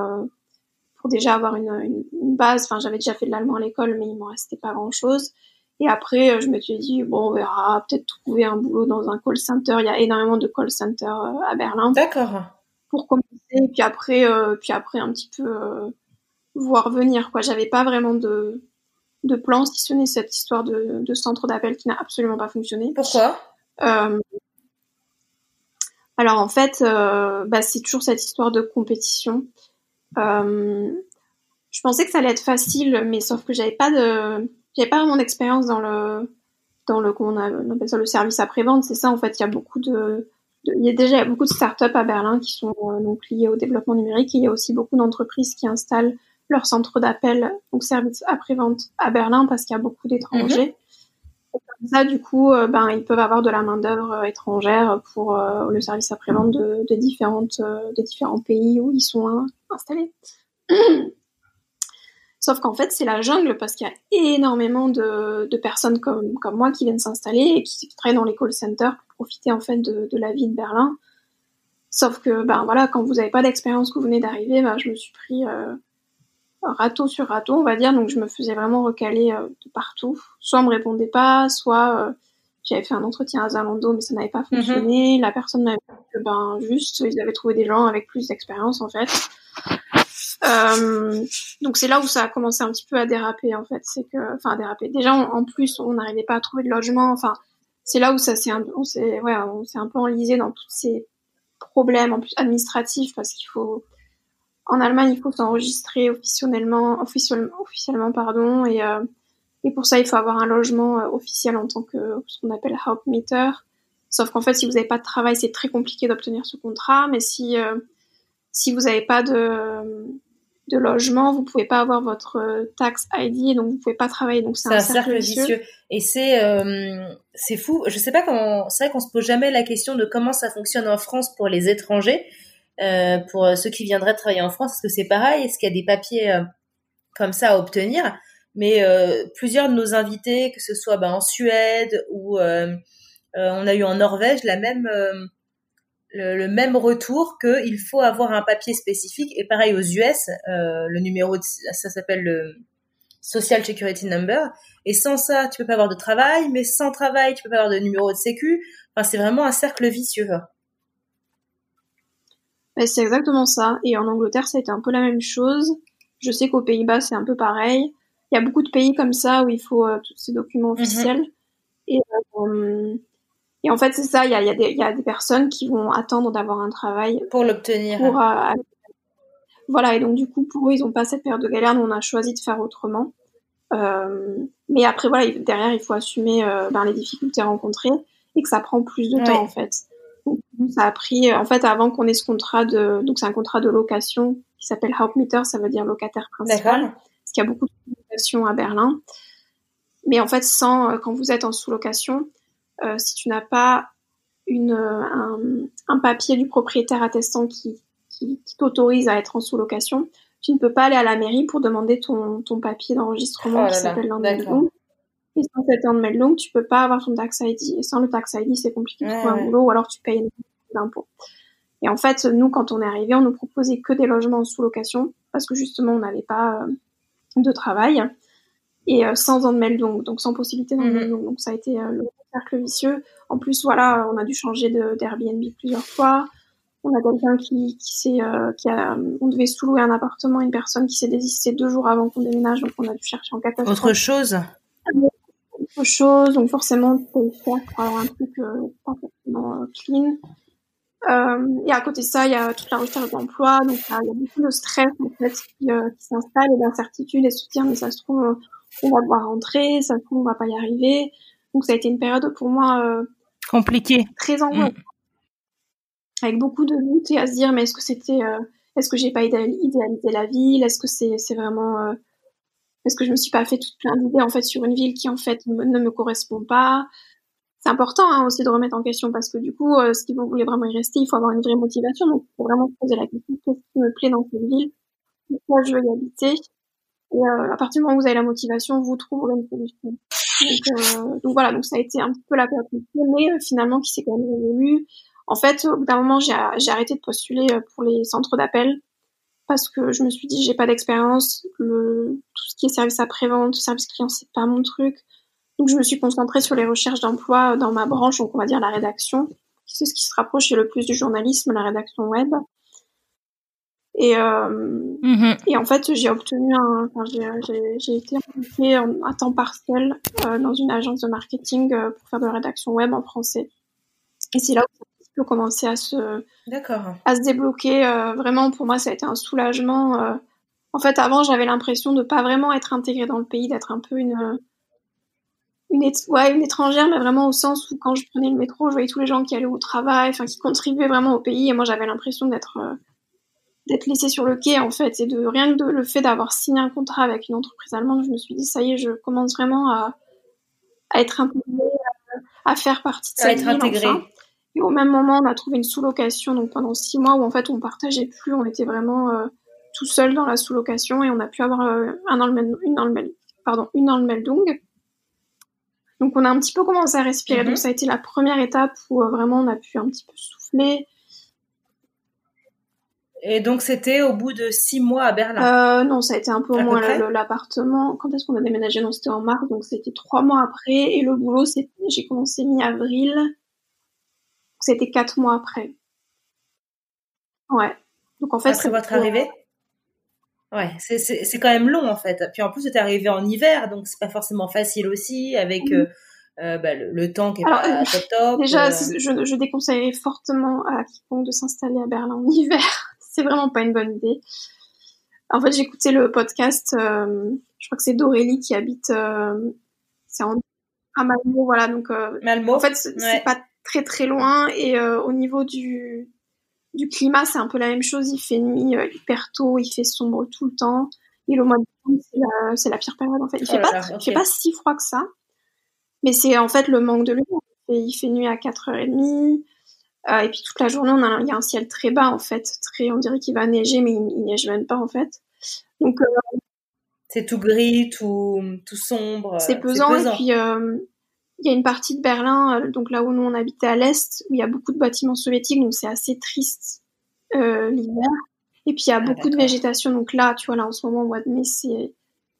[SPEAKER 2] déjà avoir une, base. Enfin, j'avais déjà fait de l'allemand à l'école, mais il m'en restait pas grand chose. Et après, euh, je me suis dit, bon, on verra, peut-être trouver un boulot dans un call center. Il y a énormément de call centers euh, à Berlin.
[SPEAKER 4] D'accord.
[SPEAKER 2] Pour commencer, et puis après, euh, puis après un petit peu voir venir, quoi. J'avais pas vraiment de, de plan, si ce n'est cette histoire de, centre d'appel qui n'a absolument pas fonctionné.
[SPEAKER 4] Pourquoi?
[SPEAKER 2] Alors en fait, bah, c'est toujours cette histoire de compétition. Euh, je pensais que ça allait être facile, mais sauf que j'avais pas de, j'avais pas vraiment d'expérience dans le, dans le, on, appelle ça le service après-vente. C'est ça, en fait, il y a beaucoup de, il y a déjà beaucoup de startups à Berlin qui sont euh, donc liées au développement numérique. il y a aussi beaucoup d'entreprises qui installent leur centre d'appel, donc service après-vente à Berlin parce qu'il y a beaucoup d'étrangers. Comme ça, du coup, euh, ben, ils peuvent avoir de la main-d'œuvre étrangère pour le service après-vente de, différents pays où ils sont installés. Sauf qu'en fait, c'est la jungle parce qu'il y a énormément de, personnes comme, moi qui viennent s'installer et qui, travaillent dans les call centers pour profiter en fait de, la vie de Berlin. Sauf que, ben voilà, quand vous n'avez pas d'expérience, que vous venez d'arriver, ben, je me suis pris euh, râteau sur râteau, on va dire. Donc, je me faisais vraiment recaler euh, de partout. Soit on me répondait pas, soit euh, j'avais fait un entretien à Zalando, mais ça n'avait pas mhm. fonctionné. La personne m'avait dit que, ben, juste, ils avaient trouvé des gens avec plus d'expérience, en fait. Euh, donc c'est là où ça a commencé un petit peu à déraper en fait, c'est que, enfin à déraper. Déjà en plus on n'arrivait pas à trouver de logement. Enfin c'est là où ça s'est, on s'est, ouais, on s'est un peu enlisé dans tous ces problèmes en plus administratifs parce qu'il faut, en Allemagne il faut s'enregistrer officiellement, officiellement, officiellement pardon et euh, et pour ça il faut avoir un logement euh, officiel en tant que ce qu'on appelle Hauptmieter. Sauf qu'en fait si vous n'avez pas de travail c'est très compliqué d'obtenir ce contrat, mais si si vous n'avez pas de, de logement, vous pouvez pas avoir votre euh, tax ID, donc vous pouvez pas travailler. Donc c'est un, cercle, vicieux.
[SPEAKER 4] Et c'est euh, c'est fou. Je sais pas comment. C'est vrai qu'on se pose jamais la question de comment ça fonctionne en France pour les étrangers, euh, pour ceux qui viendraient travailler en France. Est-ce que c'est pareil Est-ce qu'il y a des papiers comme ça à obtenir? Mais plusieurs de nos invités, que ce soit ben, en Suède ou on a eu en Norvège la même le, même retour qu'il faut avoir un papier spécifique. Et pareil aux US, euh, le numéro, de, ça s'appelle le Social Security Number. Et sans ça, tu peux pas avoir de travail, mais sans travail, tu peux pas avoir de numéro de sécu. Enfin, c'est vraiment un cercle vicieux.
[SPEAKER 2] C'est exactement ça. Et en Angleterre, ça a été un peu la même chose. Je sais qu'aux Pays-Bas, c'est un peu pareil. Il y a beaucoup de pays comme ça où il faut tous ces documents
[SPEAKER 4] Mhm.
[SPEAKER 2] officiels. Et, euh, et en fait, c'est ça, il y a, il y, a des- il y a des personnes qui vont attendre d'avoir un travail
[SPEAKER 4] Pour l'obtenir.
[SPEAKER 2] euh, voilà, et donc du coup, pour eux, ils n'ont pas cette période de galère, nous, on a choisi de faire autrement. Euh, mais après, voilà, il- derrière, il faut assumer euh, ben, les difficultés rencontrées et que ça prend plus de
[SPEAKER 4] Ouais.
[SPEAKER 2] temps, en fait. Ça a pris, en fait, avant qu'on ait ce contrat de... Donc, c'est un contrat de location qui s'appelle Hauptmieter, ça veut dire locataire principal parce qu'il y a beaucoup de location à Berlin. Mais en fait, sans, euh, quand vous êtes en sous-location, euh, si tu n'as pas une, euh, un, un papier du propriétaire attestant qui, qui, qui t'autorise à être en sous-location, tu ne peux pas aller à la mairie pour demander ton, ton papier d'enregistrement
[SPEAKER 4] Oh
[SPEAKER 2] qui s'appelle
[SPEAKER 4] d'accord.
[SPEAKER 2] Et sans cette Anmeldung, tu peux pas avoir ton tax ID. Et sans le tax ID, c'est compliqué de
[SPEAKER 4] Ouais,
[SPEAKER 2] trouver
[SPEAKER 4] ouais.
[SPEAKER 2] un boulot ou alors tu payes une impôts. Et en fait, nous, quand on est arrivé, on nous proposait que des logements en sous-location parce que justement, on n'avait pas euh, de travail et euh, sans Anmeldung, donc sans possibilité d'Anmeldung. Donc ça a été euh, le cercle vicieux. En plus, voilà, on a dû changer d'Airbnb plusieurs fois. On a quelqu'un qui, qui s'est, euh, qui a, on devait sous-louer un appartement à une personne qui s'est désistée deux jours avant qu'on déménage, donc on a dû chercher en catastrophe
[SPEAKER 4] Autre chose?
[SPEAKER 2] Chose, donc forcément, tu peux faire pour avoir un truc euh, pas forcément euh, clean. Euh, et à côté de ça, il y a toute la recherche d'emploi, donc il y a il y a beaucoup de stress en fait qui, euh, qui s'installe et d'incertitude et se dire mais ça se trouve euh, on va devoir rentrer, ça se trouve on va pas y arriver. Donc ça a été une période pour moi euh,
[SPEAKER 4] Compliqué.
[SPEAKER 2] très angoissante, avec beaucoup de doutes et à se dire mais est-ce que c'était, est-ce que j'ai pas idéal- idéalisé la ville, est-ce que c'est c'est vraiment, est-ce que je me suis pas fait toute plein d'idées en fait sur une ville qui en fait ne me correspond pas. C'est important hein, aussi de remettre en question parce que du coup, euh, si vous voulez vraiment y rester, il faut avoir une vraie motivation. Donc, il faut vraiment se poser la question qu'est-ce qui me plaît dans cette ville, pourquoi je veux y habiter? Et euh, à partir du moment où vous avez la motivation, vous trouverez une solution. Donc, euh, donc voilà, donc ça a été un petit peu la période mais euh, finalement qui s'est quand même résolue. En fait, au bout d'un moment, j'ai j'ai arrêté de postuler euh, pour les centres d'appel parce que je me suis dit j'ai pas d'expérience, le tout ce qui est service après-vente, service client, c'est pas mon truc. Donc je me suis concentrée sur les recherches d'emploi dans ma branche, donc on va dire la rédaction, c'est ce qui se rapproche le plus du journalisme, la rédaction web. Et, euh,
[SPEAKER 4] Mhm.
[SPEAKER 2] et en fait, j'ai obtenu un, enfin, j'ai, été embauchée en- à temps partiel euh, dans une agence de marketing euh, pour faire de la rédaction web en français. Et c'est là où ça commencé à se, à se débloquer. euh, vraiment, pour moi, ça a été un soulagement. euh. En fait, avant, j'avais l'impression de pas vraiment être intégrée dans le pays, d'être un peu une, une, é- ouais, une étrangère, mais vraiment au sens où quand je prenais le métro, je voyais tous les gens qui allaient au travail, enfin, qui contribuaient vraiment au pays, et moi, j'avais l'impression d'être, euh, d'être laissée sur le quai, en fait, et de rien que de, le fait d'avoir signé un contrat avec une entreprise allemande, je me suis dit, ça y est, je commence vraiment à, à être intégrée, à, à faire partie de
[SPEAKER 4] À
[SPEAKER 2] cette
[SPEAKER 4] être
[SPEAKER 2] ville,
[SPEAKER 4] intégré.
[SPEAKER 2] enfin. Et au même moment, on a trouvé une sous-location, donc pendant six mois où en fait on partageait plus, on était vraiment euh, tout seul dans la sous-location et on a pu avoir euh, un une Anmel- pardon, une Anmeldung. Donc on a un petit peu commencé à respirer,
[SPEAKER 4] Mhm.
[SPEAKER 2] donc ça a été la première étape où euh, vraiment on a pu un petit peu souffler.
[SPEAKER 4] Et donc c'était au bout de six mois à Berlin?
[SPEAKER 2] Non, ça a été un peu au moins l'appartement. Quand est-ce qu'on a déménagé? Non, c'était en mars, donc c'était trois mois après. Et le boulot, j'ai commencé mi-avril. C'était quatre mois après. Ouais. Donc en fait,
[SPEAKER 4] après
[SPEAKER 2] c'est-
[SPEAKER 4] votre arrivée? Ouais, c'est quand même long en fait. Puis en plus c'était arrivé en hiver, donc c'est pas forcément facile aussi avec euh, euh, bah, le, le temps qui est
[SPEAKER 2] Alors,
[SPEAKER 4] pas
[SPEAKER 2] euh,
[SPEAKER 4] top top.
[SPEAKER 2] Déjà,
[SPEAKER 4] euh,
[SPEAKER 2] je, je déconseillerais fortement à quiconque de s'installer à Berlin en hiver. c'est vraiment pas une bonne idée. En fait, j'écoutais le podcast, je crois que c'est d'Aurélie qui habite, c'est en, à Malmö, voilà. Donc,
[SPEAKER 4] Malmo.
[SPEAKER 2] en fait, c'est
[SPEAKER 4] Ouais.
[SPEAKER 2] c'est pas très très loin et euh, au niveau du du climat, c'est un peu la même chose. Il fait nuit euh, hyper tôt, il fait sombre tout le temps. Et le mois de décembre, c'est la, pire période en fait. Il
[SPEAKER 4] Oh
[SPEAKER 2] fait
[SPEAKER 4] là
[SPEAKER 2] pas,
[SPEAKER 4] là,
[SPEAKER 2] il fait pas si froid que ça, mais c'est en fait le manque de lumière. Il fait nuit à 4h30. Euh, et puis toute la journée, on a, il y a un ciel très bas en fait. Très, on dirait qu'il va neiger, mais il, il neige même pas en fait. Donc euh,
[SPEAKER 4] C'est tout gris, tout tout sombre.
[SPEAKER 2] c'est pesant. Et puis euh, il y a une partie de Berlin, euh, donc là où nous on habitait à l'est, où il y a beaucoup de bâtiments soviétiques, donc c'est assez triste euh, l'hiver. Et puis il y a
[SPEAKER 4] Ah,
[SPEAKER 2] beaucoup de végétation, donc là, tu vois, là en ce moment, au mois de mai, c'est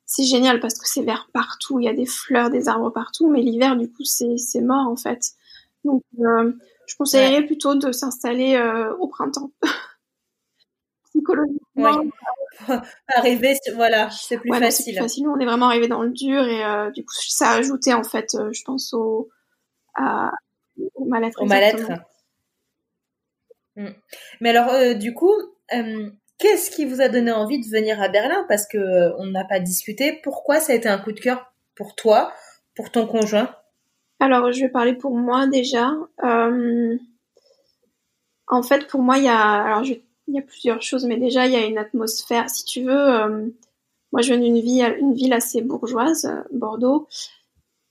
[SPEAKER 2] c'est génial parce que c'est vert partout, il y a des fleurs, des arbres partout, mais l'hiver, du coup, c'est c'est mort en fait. Donc euh, je conseillerais plutôt de s'installer euh, au printemps. Psychologiquement,
[SPEAKER 4] Ouais. arriver, voilà, c'est plus facile.
[SPEAKER 2] Plus facile. on est vraiment arrivé dans le dur et du coup, ça a ajouté en fait, je pense au, à, au mal-être.
[SPEAKER 4] Au mal-être. Mm. Mais alors, du coup, Qu'est-ce qui vous a donné envie de venir à Berlin? Parce que euh, on n'a pas discuté. Pourquoi ça a été un coup de cœur pour toi, pour ton conjoint?
[SPEAKER 2] Alors, je vais parler pour moi déjà. Euh, en fait, pour moi, il y a, alors il y a plusieurs choses, mais déjà, il y a une atmosphère. Si tu veux, euh, moi, je viens d'une ville, assez bourgeoise, Bordeaux,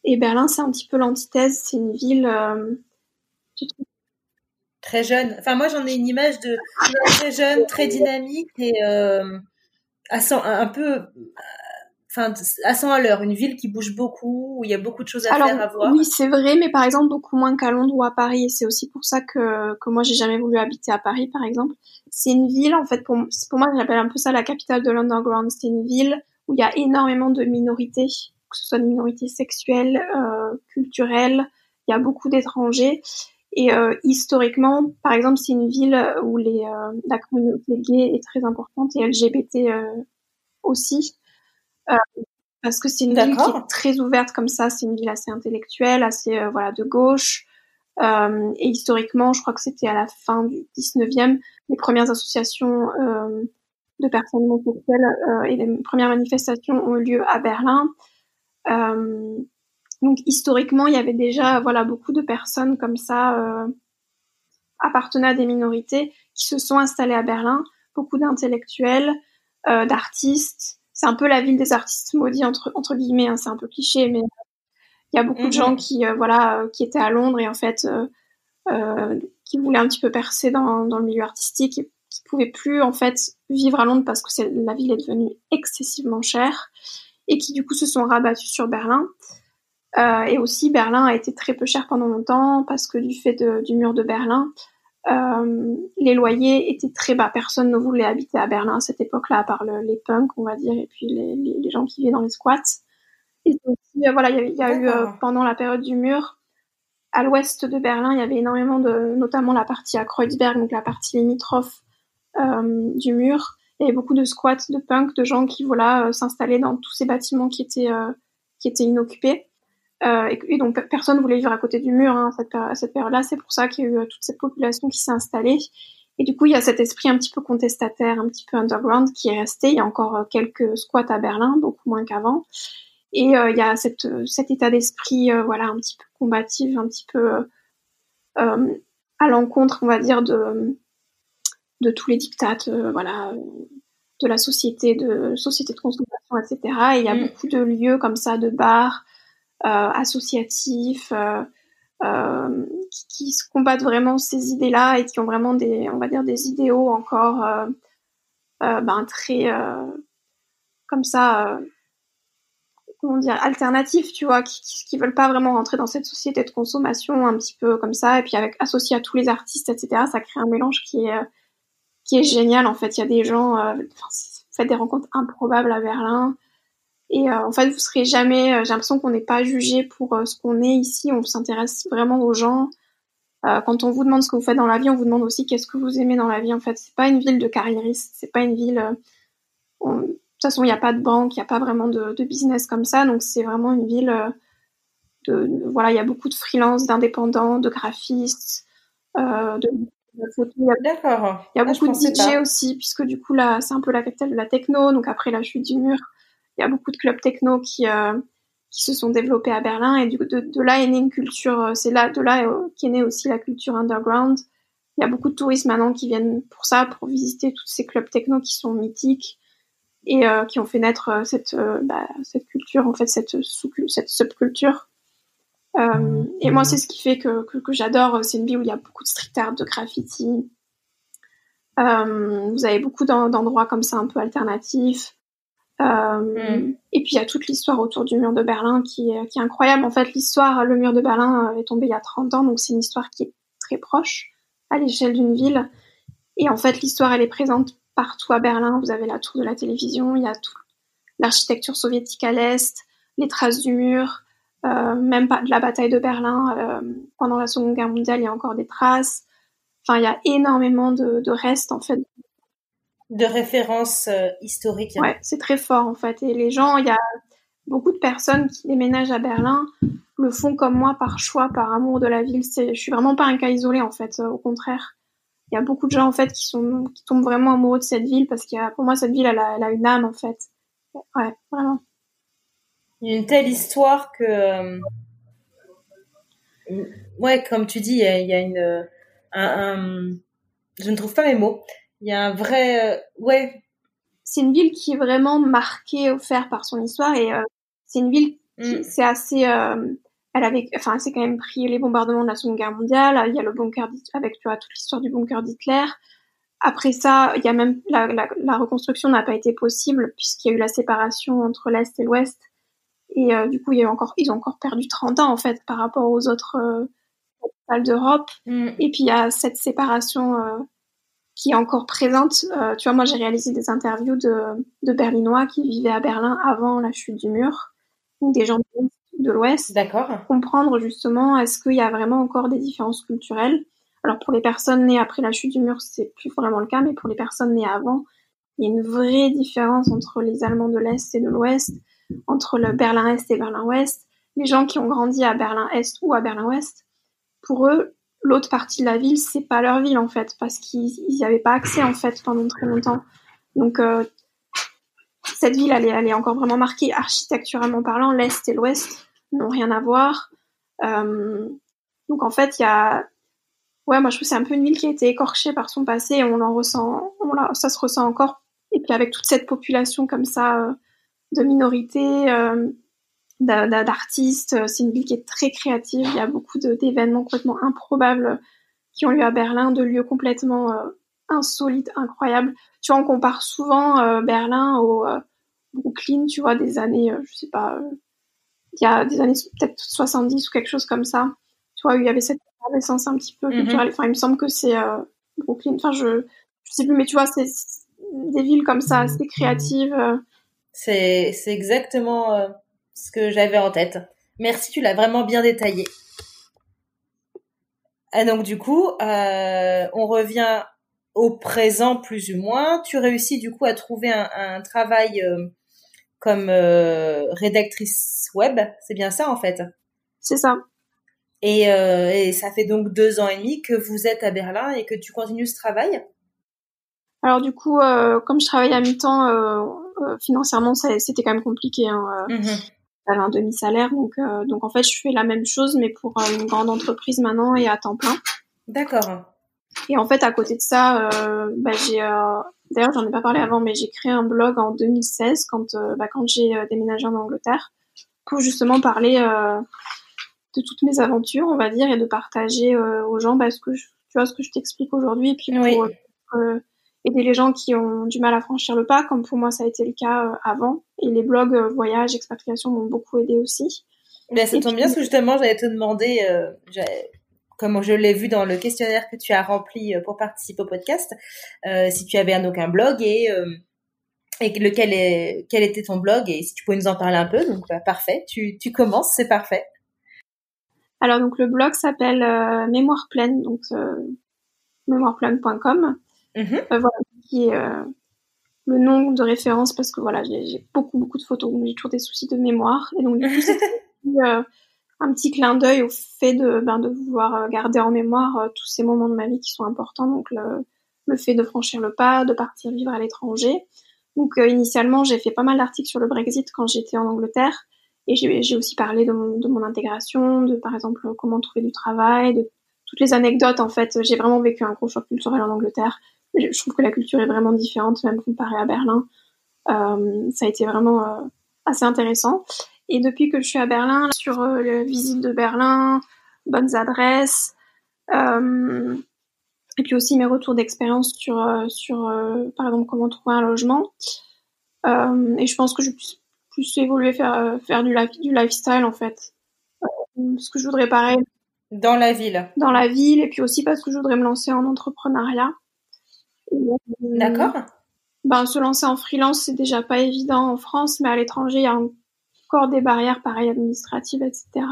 [SPEAKER 2] et Berlin, c'est un petit peu l'antithèse. C'est une ville
[SPEAKER 4] très jeune. Enfin, moi, j'en ai une image de très jeune, très dynamique et euh, à 100, un peu, enfin, à 100 à l'heure. Une ville qui bouge beaucoup, où il y a beaucoup de choses à faire, à voir.
[SPEAKER 2] Oui, c'est vrai, mais par exemple, beaucoup moins qu'à Londres ou à Paris. Et c'est aussi pour ça que, que moi, j'ai jamais voulu habiter à Paris, par exemple. C'est une ville, en fait, pour, pour moi, j'appelle un peu ça la capitale de l'underground. C'est une ville où il y a énormément de minorités, que ce soit des minorités sexuelles, euh, culturelles. Il y a beaucoup d'étrangers. Et euh, historiquement, par exemple, c'est une ville où les, euh, la communauté gay est très importante et LGBT euh, aussi. Euh, parce que c'est une ville qui est très ouverte comme ça, c'est une ville assez intellectuelle, assez voilà de gauche. et historiquement, je crois que c'était à la fin du 19e, les premières associations de personnes homosexuelles et les premières manifestations ont eu lieu à Berlin. Euh, donc historiquement, il y avait déjà voilà beaucoup de personnes comme ça euh, appartenant à des minorités qui se sont installées à Berlin, beaucoup d'intellectuels, euh, d'artistes. C'est un peu la ville des artistes maudits entre entre guillemets, hein, c'est un peu cliché, mais il y a beaucoup de mhm. gens qui euh, voilà qui étaient à Londres et en fait qui voulaient un petit peu percer dans, dans le milieu artistique et qui pouvaient plus en fait vivre à Londres parce que la ville est devenue excessivement chère et qui du coup se sont rabattus sur Berlin. Euh, et aussi, Berlin a été très peu cher pendant longtemps parce que du fait du mur de Berlin, euh, les loyers étaient très bas. Personne ne voulait habiter à Berlin à cette époque-là, à part les punks, on va dire, et puis les, les, gens qui vivaient dans les squats. Et euh, voilà, il y, a, eu pendant la période du mur, à l'ouest de Berlin, il y avait énormément de, notamment la partie à Kreuzberg, donc la partie limitrophe du mur. Il y avait beaucoup de squats, de punks, de gens qui voilà s'installaient dans tous ces bâtiments qui étaient qui étaient inoccupés. Euh, et, donc personne voulait vivre à côté du mur hein, cette, à cette période-là. C'est pour ça qu'il y a eu euh, toute cette population qui s'est installée. Et du coup, il y a cet esprit un petit peu contestataire, un petit peu underground qui est resté. Il y a encore euh, quelques squats à Berlin, beaucoup moins qu'avant. Et il y a cette, cet état d'esprit, voilà, un petit peu combatif, un petit peu à l'encontre, on va dire, de de tous les dictats, voilà, de la société, de société de consommation, etc. Et il y a mm. beaucoup de lieux comme ça, de bars, associatifs, euh, euh, qui, qui, se combattent vraiment ces idées-là et qui ont vraiment des, on va dire, des idéaux encore ben, très comme ça comment dire alternatifs tu vois qui, qui, veulent pas vraiment rentrer dans cette société de consommation un petit peu comme ça. Et puis avec associé à tous les artistes etc ça crée un mélange qui est qui est génial en fait. Il y a des gens euh, faites des rencontres improbables à Berlin et euh, en fait, vous serez jamais. Euh, j'ai l'impression qu'on n'est pas jugé pour euh, ce qu'on est ici. On s'intéresse vraiment aux gens. quand on vous demande ce que vous faites dans la vie, on vous demande aussi qu'est-ce que vous aimez dans la vie. En fait, c'est pas une ville de carriéristes. C'est pas une ville. De toute façon, il n'y a pas de banque, il n'y a pas vraiment de, de, business comme ça. Donc, c'est vraiment une ville. De, voilà, il y a beaucoup de freelance, d'indépendants, de graphistes, de, de photos.
[SPEAKER 4] D'accord.
[SPEAKER 2] Il y a ah, beaucoup de DJ aussi, puisque du coup là, c'est un peu la capitale de la techno. Donc après la chute du mur, il y a beaucoup de clubs techno qui euh, qui se sont développés à Berlin. Et du de, de là est née une culture euh, c'est là de là euh, qu'est née aussi la culture underground. Il y a beaucoup de touristes maintenant qui viennent pour ça pour visiter tous ces clubs techno qui sont mythiques et qui ont fait naître cette bah, cette culture en fait cette sous cette subculture. Et moi c'est ce qui fait que que, que j'adore c'est une ville où il y a beaucoup de street art de graffiti. Vous avez beaucoup d'endroits comme ça un peu alternatifs. euh, mm. Et puis il y a toute l'histoire autour du mur de Berlin qui est, qui est incroyable. En fait, l'histoire, le mur de Berlin est tombé il y a 30 ans, donc c'est une histoire qui est très proche à l'échelle d'une ville. Et en fait, l'histoire, elle est présente partout à Berlin. Vous avez la tour de la télévision, il y a toute l'architecture soviétique à l'est, les traces du mur, euh, même pas de la bataille de Berlin euh, pendant la Seconde Guerre mondiale, il y a encore des traces. Enfin, il y a énormément de, de restes en fait
[SPEAKER 4] de référence historique.
[SPEAKER 2] Ouais, c'est très fort en fait. Et les gens, il y a beaucoup de personnes qui déménagent à Berlin le font comme moi par choix, par amour de la ville. C'est, je suis vraiment pas un cas isolé en fait. au contraire, il y a beaucoup de gens en fait qui sont qui tombent vraiment amoureux de cette ville parce a, pour moi cette ville elle a, elle a une âme en fait. Ouais, vraiment.
[SPEAKER 4] Il y a une telle histoire que euh, ouais, comme tu dis, il y a, il y a une un, je ne trouve pas mes mots. Il y a un vrai euh, ouais.
[SPEAKER 2] C'est une ville qui est vraiment marquée au fer par son histoire et euh, c'est une ville qui mm. c'est assez elle avait, enfin, c'est quand même pris les bombardements de la Seconde Guerre mondiale. Il y a le bunker avec, tu vois, toute l'histoire du bunker d'Hitler. Après ça, il y a même la, la, la reconstruction n'a pas été possible puisqu'il y a eu la séparation entre l'est et l'ouest. Et euh, du coup, il y a encore, ils ont encore perdu 30 ans en fait par rapport aux autres euh, d'Europe. Mm. Et puis il y a cette séparation euh, qui est encore présente. Euh, tu vois, moi j'ai réalisé des interviews de, de Berlinois qui vivaient à Berlin avant la chute du mur, ou des gens de l'Ouest.
[SPEAKER 4] D'accord.
[SPEAKER 2] Comprendre justement est-ce qu'il y a vraiment encore des différences culturelles? Alors pour les personnes nées après la chute du mur, c'est plus vraiment le cas, mais pour les personnes nées avant, il y a une vraie différence entre les Allemands de l'Est et de l'Ouest, entre le Berlin-Est et Berlin-Ouest. Les gens qui ont grandi à Berlin-Est ou à Berlin-Ouest, pour eux, l'autre partie de la ville, c'est pas leur ville en fait, parce qu'ils n'y avaient pas accès en fait pendant très longtemps. Donc euh, cette ville, elle est, encore vraiment marquée architecturalement parlant, l'Est et l'Ouest n'ont rien à voir. Euh, donc en fait, il y a, ouais, moi je trouve c'est un peu une ville qui a été écorchée par son passé. Et on en ressent, on ça se ressent encore. Et puis avec toute cette population comme ça euh, de minorités, d'artistes, c'est une ville qui est très créative. Il y a beaucoup d'événements complètement improbables qui ont lieu à Berlin, de lieux complètement insolites, incroyables. Tu vois, on compare souvent Berlin au Brooklyn, tu vois, des années, je sais pas, il y a des années peut-être 70 ou quelque chose comme ça. Tu vois, il y avait cette effervescence un petit peu mhm. culturelle. Enfin, il me semble que c'est euh, Brooklyn. Enfin, je je sais plus, mais tu vois, c'est des villes comme ça, assez créatives. Euh.
[SPEAKER 4] C'est c'est exactement euh, ce que j'avais en tête. Merci, tu l'as vraiment bien détaillé. Et donc du coup, on revient au présent plus ou moins. Tu réussis du coup à trouver un, un travail comme euh, rédactrice web. C'est bien ça en fait?
[SPEAKER 2] C'est ça.
[SPEAKER 4] Et, euh, et, ça fait donc deux ans et demi que vous êtes à Berlin et que tu continues ce travail?
[SPEAKER 2] Alors du coup, euh, comme je travaille à mi-temps, euh, euh financièrement, c'était quand même compliqué. Hein, euh, mhm. J'avais un demi-salaire, donc donc en fait, je fais la même chose, mais pour une grande entreprise maintenant et à temps plein.
[SPEAKER 4] D'accord.
[SPEAKER 2] Et en fait, à côté de ça, bah, j'ai D'ailleurs, j'en ai pas parlé avant, mais j'ai créé un blog en 2016 quand, euh, bah, quand j'ai euh, déménagé en Angleterre pour justement parler euh, de toutes mes aventures, on va dire, et de partager aux gens bah, ce que je, tu vois ce que je t'explique aujourd'hui, et puis pour aider les gens qui ont du mal à franchir le pas, comme pour moi ça a été le cas avant. Et les blogs voyage, expatriation m'ont beaucoup aidé aussi.
[SPEAKER 4] Ben, ça tombe bien parce que justement j'allais te demander, comme je l'ai vu dans le questionnaire que tu as rempli euh, pour participer au podcast, euh, si tu avais donc un blog et euh, et lequel est quel était ton blog et si tu pouvais nous en parler un peu. Donc bah, parfait, tu tu commences, c'est parfait.
[SPEAKER 2] Alors donc le blog s'appelle euh, Mémoire pleine, donc euh, Mm-hmm. voilà, qui est le nom de référence parce que voilà, j'ai beaucoup beaucoup de photos, donc j'ai toujours des soucis de mémoire et donc du coup c'est un petit clin d'œil au fait de, ben, de vouloir euh, garder en mémoire euh, tous ces moments de ma vie qui sont importants. Donc le, le fait de franchir le pas, de partir vivre à l'étranger. Donc euh, initialement, j'ai fait pas mal d'articles sur le Brexit quand j'étais en Angleterre. Et j'ai aussi parlé de mon, de mon, intégration, de par exemple comment trouver du travail, de toutes les anecdotes. En fait, j'ai vraiment vécu un gros choc culturel en Angleterre. Je trouve que la culture est vraiment différente, même comparée à Berlin. Euh, ça a été vraiment assez intéressant. Et depuis que je suis à Berlin, sur euh, les visites de Berlin, bonnes adresses, euh, et puis aussi mes retours d'expérience sur, euh, sur euh, par exemple, comment trouver un logement. et je pense que je vais plus, évoluer, faire, faire du, du lifestyle en fait. parce que je voudrais pareil.
[SPEAKER 4] Dans la ville.
[SPEAKER 2] Dans la ville, et puis aussi parce que je voudrais me lancer en entrepreneuriat.
[SPEAKER 4] D'accord.
[SPEAKER 2] Ben, se lancer en freelance, c'est déjà pas évident en France, mais à l'étranger, il y a encore des barrières pareil administratives, etc.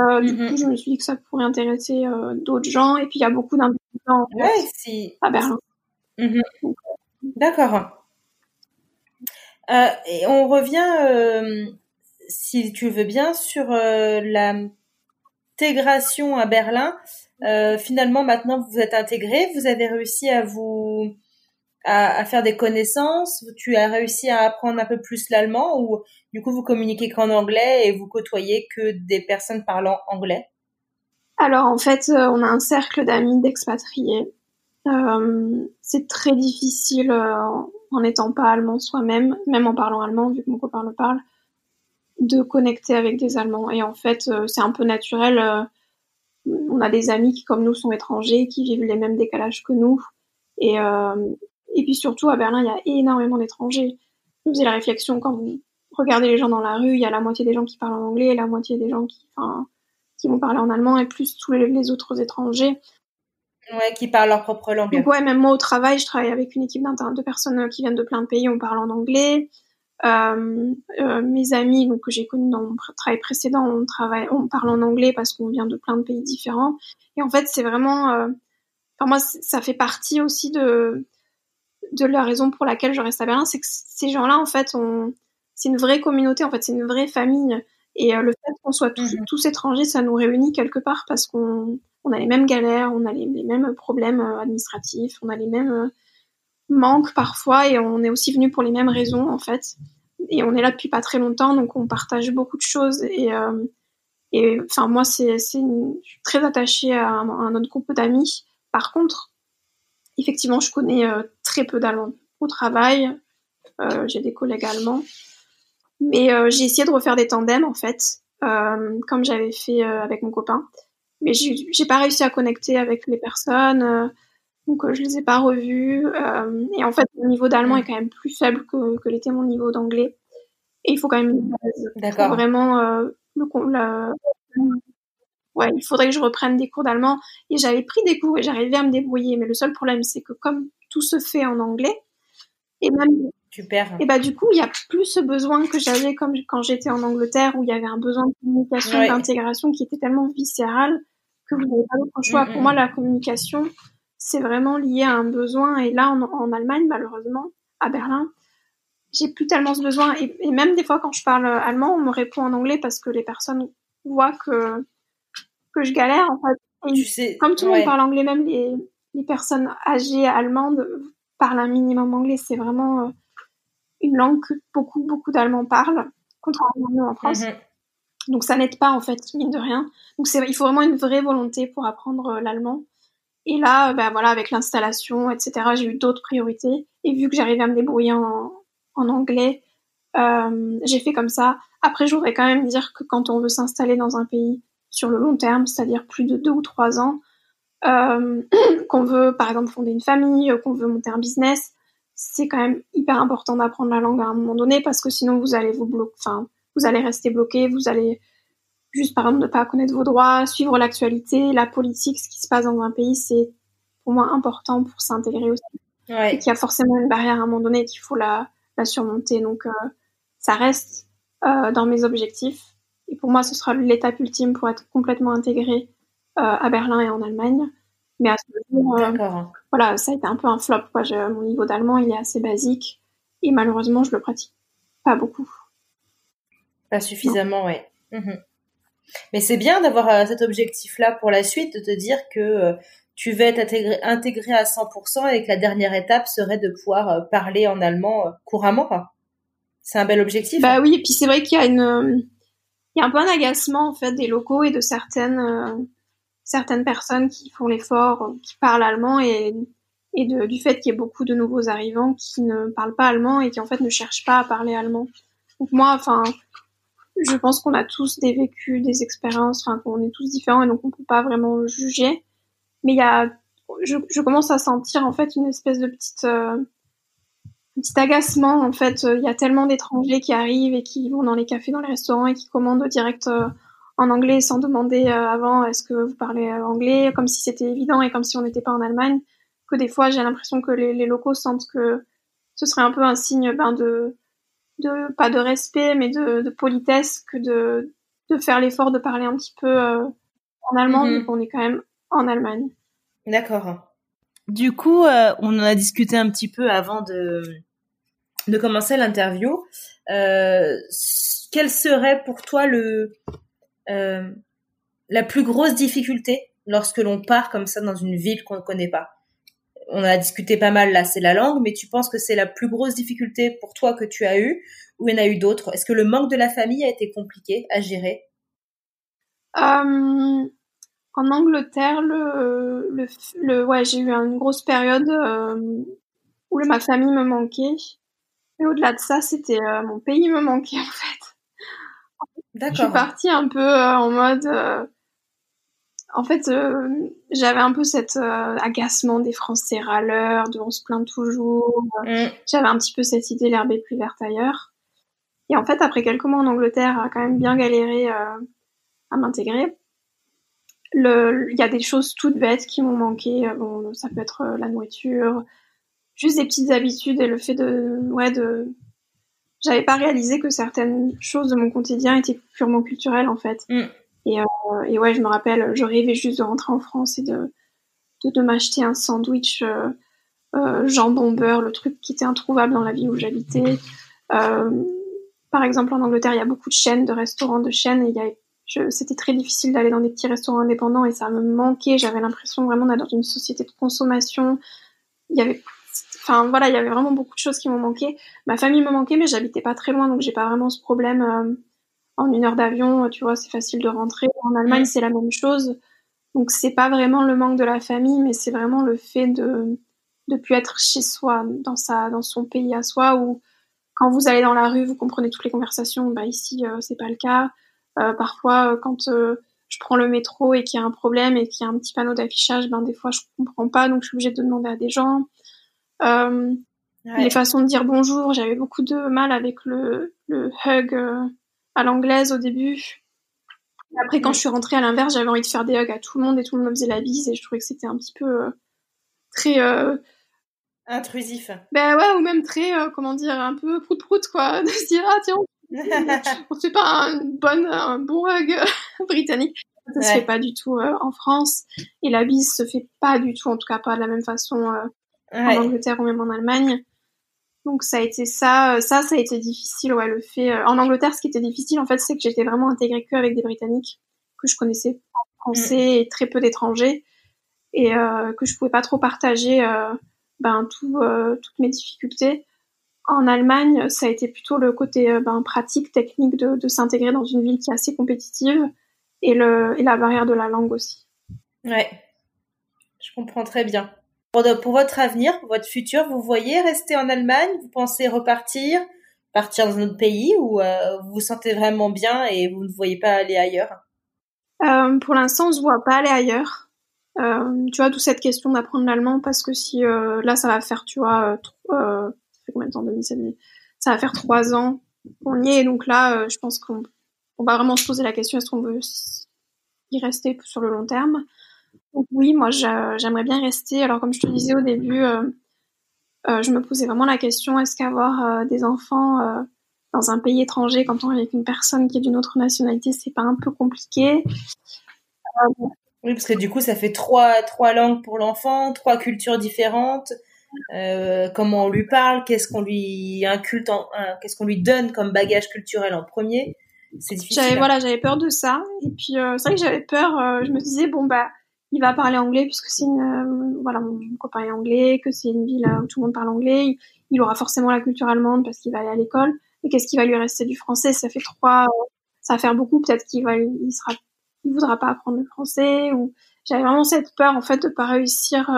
[SPEAKER 2] Euh, Du mhm. coup, je me suis dit que ça pourrait intéresser euh, d'autres gens. Et puis, il y a beaucoup
[SPEAKER 4] ouais, si...
[SPEAKER 2] à Berlin.
[SPEAKER 4] Mhm. D'accord. Euh, et on revient, si tu veux bien, sur l'intégration à Berlin. Finalement, maintenant, vous êtes intégré, vous avez réussi à vous à, faire des connaissances Tu as réussi à apprendre un peu plus l'allemand ou du coup vous communiquez qu'en anglais et vous côtoyez que des personnes parlant anglais?
[SPEAKER 2] Alors en fait, euh, on a un cercle d'amis d'expatriés. Euh, c'est très difficile euh, en n'étant pas allemand soi-même, même en parlant allemand, vu que mon copain le parle, de connecter avec des Allemands. Et en fait, c'est un peu naturel. On a des amis qui, comme nous, sont étrangers, qui vivent les mêmes décalages que nous. Et, et puis surtout, à Berlin, il y a énormément d'étrangers. Vous faisais la réflexion quand vous regardez les gens dans la rue, il y a la moitié des gens qui parlent en anglais la moitié des gens qui, enfin, qui vont parler en allemand et plus tous les, autres étrangers.
[SPEAKER 4] Ouais, qui parlent leur propre langue.
[SPEAKER 2] Donc ouais, même moi au travail, je travaille avec une équipe de personnes qui viennent de plein de pays, on parle en anglais. Euh, euh, mes amis, donc que j'ai connus dans mon travail précédent, on travaille, on parle en anglais parce qu'on vient de plein de pays différents. Et en fait, c'est vraiment, euh, enfin moi, ça fait partie aussi de de la raison pour laquelle je reste à Berlin, c'est que ces gens-là, en fait, c'est une vraie communauté, en fait, c'est une vraie famille. Et le fait qu'on soit mhm. tous, étrangers, ça nous réunit quelque part parce qu'on on a les mêmes galères, on a les, mêmes problèmes administratifs, on a les mêmes euh, manques parfois et on est aussi venu pour les mêmes raisons, en fait. Et on est là depuis pas très longtemps, donc on partage beaucoup de choses. Et, et enfin, moi, c'est, très attachée à un, autre groupe d'amis. Par contre, effectivement, je connais euh, très peu d'allemand au travail. Euh, j'ai des collègues allemands. Mais euh, j'ai essayé de refaire des tandems, en fait, comme j'avais fait avec mon copain. Mais j'ai pas réussi à connecter avec les personnes. Donc, je les ai pas revus. et en fait, mon niveau d'allemand est quand même plus faible que, que l'était mon niveau d'anglais. Et il faut quand même une base. D'accord. Vraiment, le, la, ouais, il faudrait que je reprenne des cours d'allemand. Et j'avais pris des cours et j'arrivais à me débrouiller. Mais le seul problème, c'est que comme tout se fait en anglais, et même.
[SPEAKER 4] Super.
[SPEAKER 2] Et bah, du coup, il y a plus ce besoin que j'avais comme quand j'étais en Angleterre où il y avait un besoin de communication, d'intégration qui était tellement viscéral que vous n'avez pas d'autre choix. Pour moi, la communication, c'est vraiment lié à un besoin. Et là, en, en Allemagne, malheureusement, à Berlin, j'ai plus tellement ce besoin. Et, et, même des fois, quand je parle allemand, on me répond en anglais parce que les personnes voient que que je galère en fait. comme tout le monde parle anglais, même les, les, personnes âgées allemandes parlent un minimum anglais. C'est vraiment euh, une langue que beaucoup, beaucoup d'Allemands parlent, contrairement à nous en France. Mhm. Donc ça n'aide pas en fait, mine de rien. Donc c'est, il faut vraiment une vraie volonté pour apprendre euh, l'allemand. Et là, ben voilà, avec l'installation, etc., j'ai eu d'autres priorités. Et vu que j'arrivais à me débrouiller en, en anglais, euh, j'ai fait comme ça. Après, je voudrais quand même dire que quand on veut s'installer dans un pays, sur le long terme, c'est-à-dire plus de deux ou trois ans, euh, qu'on veut par exemple fonder une famille, euh, qu'on veut monter un business, c'est quand même hyper important d'apprendre la langue à un moment donné parce que sinon vous allez vous bloquer, enfin vous allez rester bloqué, vous allez juste par exemple ne pas connaître vos droits, suivre l'actualité, la politique, ce qui se passe dans un pays, c'est pour moi important pour s'intégrer aussi. Et qu'il y a forcément une barrière à un moment donné qu'il faut la, la surmonter. Donc euh, ça reste euh, dans mes objectifs et pour moi, ce sera l'étape ultime pour être complètement intégré euh, à Berlin et en Allemagne. Mais à ce jour, euh, voilà, ça a été un peu un flop. Quoi. mon niveau d'allemand, il est assez basique. Et malheureusement, je le pratique pas beaucoup.
[SPEAKER 4] Pas suffisamment, oui. Mhm. Mais c'est bien d'avoir euh, cet objectif-là pour la suite, de te dire que tu vas être intégré, intégré, à 100% et que la dernière étape serait de pouvoir parler en allemand couramment. C'est un bel objectif.
[SPEAKER 2] Bah hein. oui, et puis c'est vrai qu'il y a une il y a un peu un agacement en fait des locaux et de certaines euh, certaines personnes qui font l'effort, euh, qui parlent allemand et et de, du fait qu'il y ait beaucoup de nouveaux arrivants qui ne parlent pas allemand et qui en fait ne cherchent pas à parler allemand. Donc moi, enfin, je pense qu'on a tous des vécus, des expériences, enfin qu'on est tous différents et donc on peut pas vraiment juger. Mais il y a, je, je commence à sentir en fait une espèce de petite euh, petit agacement en fait. Euh, il y a tellement d'étrangers qui arrivent et qui vont dans les cafés, dans les restaurants et qui commandent direct euh, en anglais sans demander euh, avant est-ce que vous parlez anglais, comme si c'était évident et comme si on n'était pas en Allemagne. Que des fois j'ai l'impression que les, locaux sentent que ce serait un peu un signe ben, de, de pas de respect mais de, de politesse que de, de faire l'effort de parler un petit peu en allemand, mais mm-hmm. on est quand même en Allemagne.
[SPEAKER 4] D'accord. Du coup, euh, on en a discuté un petit peu avant de, de commencer l'interview. Euh, quelle serait pour toi le, euh, la plus grosse difficulté lorsque l'on part comme ça dans une ville qu'on ne connaît pas? On a discuté pas mal là, c'est la langue, mais tu penses que c'est la plus grosse difficulté pour toi que tu as eue ou il y en a eu d'autres? Est-ce que le manque de la famille a été compliqué à gérer?
[SPEAKER 2] Euh, en Angleterre, le, le, le ouais, j'ai eu une grosse période euh, où ma famille me manquait. Mais au-delà de ça, c'était euh, mon pays me manquait en fait. D'accord. Je suis partie un peu en mode. Euh, en fait, j'avais un peu cet agacement des Français râleurs, de on se plaint toujours. Mm. J'avais un petit peu cette idée l'herbe est plus verte ailleurs. Et en fait, après quelques mois en Angleterre, a quand même bien galéré à m'intégrer il y a des choses toutes bêtes qui m'ont manqué. Euh, bon, ça peut être euh, la nourriture, juste des petites habitudes et le fait de, ouais, de, j'avais pas réalisé que certaines choses de mon quotidien étaient purement culturelles en fait. Mm. Et, euh, et ouais, je me rappelle, je rêvais juste de rentrer en France et de, de, m'acheter un sandwich euh, euh, jambon beurre, le truc qui était introuvable dans la ville où j'habitais. Par exemple, en Angleterre, il y a beaucoup de chaînes, de restaurants de chaînes, c'était très difficile d'aller dans des petits restaurants indépendants et ça me manquait. J'avais l'impression vraiment d'être dans une société de consommation. Il y avait, enfin voilà, il y avait vraiment beaucoup de choses qui m'ont manqué. Ma famille me manquait, mais j'habitais pas très loin, donc j'ai pas vraiment ce problème. En une heure d'avion, tu vois, c'est facile de rentrer. En Allemagne, c'est la même chose. Donc c'est pas vraiment le manque de la famille, mais c'est vraiment le fait de de plus être chez soi, dans sa, dans son pays à soi, où quand vous allez dans la rue, vous comprenez toutes les conversations. Bah ici, euh, c'est pas le cas. Euh, parfois, euh, quand euh, je prends le métro et qu'il y a un problème et qu'il y a un petit panneau d'affichage, ben des fois je comprends pas, donc je suis obligée de demander à des gens. Euh, Les façons de dire bonjour, j'avais beaucoup de mal avec le, le hug à l'anglaise au début. après, quand je suis rentrée à l'inverse, j'avais envie de faire des hugs à tout le monde et tout le monde me faisait la bise et je trouvais que c'était un petit peu très
[SPEAKER 4] intrusif.
[SPEAKER 2] Ben ouais, ou même très, comment dire, un peu prout-prout, quoi. De se dire, ah tiens, on fait pas un, bonne, un bon hug britannique. Ça se fait pas du tout euh, en France. Et la bise se fait pas du tout, en tout cas pas de la même façon euh, en Angleterre ou même en Allemagne. Donc ça a été ça, euh, ça, ça a été difficile, ouais, le fait. en Angleterre, ce qui était difficile, en fait, c'est que j'étais vraiment intégrée que avec des Britanniques que je connaissais pas français mm. et très peu d'étrangers et que je pouvais pas trop partager ben tout, toutes mes difficultés. En Allemagne, ça a été plutôt le côté euh, ben, pratique, technique de, de s'intégrer dans une ville qui est assez compétitive et, le, et la barrière de la langue aussi.
[SPEAKER 4] Ouais, je comprends très bien. Pour, votre avenir, pour votre futur, vous voyez rester en Allemagne? Vous pensez repartir Partir dans un autre pays Ou euh, vous vous sentez vraiment bien et vous ne voyez pas aller ailleurs?
[SPEAKER 2] Euh, Pour l'instant, on se voit pas aller ailleurs. Euh, tu vois, d'où cette question d'apprendre l'allemand parce que si là, ça va faire, tu vois, euh, fait combien de temps 2007 Ça va faire trois ans qu'on y est, donc là, je pense qu'on on va vraiment se poser la question est-ce qu'on veut y rester sur le long terme? Donc oui, moi j'aimerais bien rester. Alors comme je te disais au début, euh, euh, je me posais vraiment la question est-ce qu'avoir des enfants dans un pays étranger quand on est avec une personne qui est d'une autre nationalité, c'est pas un peu compliqué?
[SPEAKER 4] Oui, parce que du coup, ça fait trois, trois langues pour l'enfant, trois cultures différentes. Euh, comment on lui parle, qu'est-ce qu'on lui inculte, qu'est-ce qu'on lui donne comme bagage culturel en premier? C'est difficile.
[SPEAKER 2] J'avais voilà, j'avais peur de ça. Et puis euh, c'est vrai que j'avais peur. Euh, je me disais bon bah il va parler anglais puisque c'est une voilà mon copain est anglais, que c'est une ville où tout le monde parle anglais. Il, aura forcément la culture allemande parce qu'il va aller à l'école. Et qu'est-ce qui va lui rester du français? Ça fait trois, ça va faire beaucoup. Peut-être qu'il va, il sera, il voudra pas apprendre le français. Ou j'avais vraiment cette peur en fait de pas réussir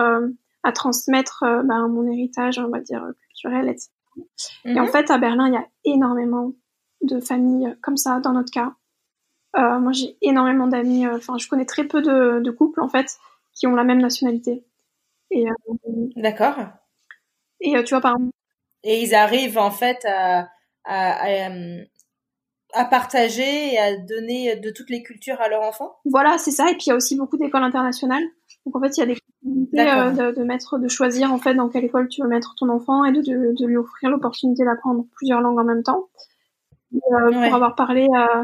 [SPEAKER 2] à transmettre euh, bah, mon héritage, on va dire, culturel, etc. Et en mhm. fait, à Berlin, il y a énormément de familles comme ça, dans notre cas. Euh, moi, j'ai énormément d'amis, euh, enfin, je connais très peu de, couples, en fait, qui ont la même nationalité. Et,
[SPEAKER 4] D'accord.
[SPEAKER 2] Et tu vois, par exemple...
[SPEAKER 4] Et ils arrivent, en fait, à, à, à, partager et à donner de toutes les cultures à leurs enfants
[SPEAKER 2] Voilà, c'est ça. Et puis, il y a aussi beaucoup d'écoles internationales. Donc, en fait, il y a des euh, de, de, mettre, de choisir en fait dans quelle école tu veux mettre ton enfant et de, lui offrir l'opportunité d'apprendre plusieurs langues en même temps. Euh, Pour avoir parlé euh,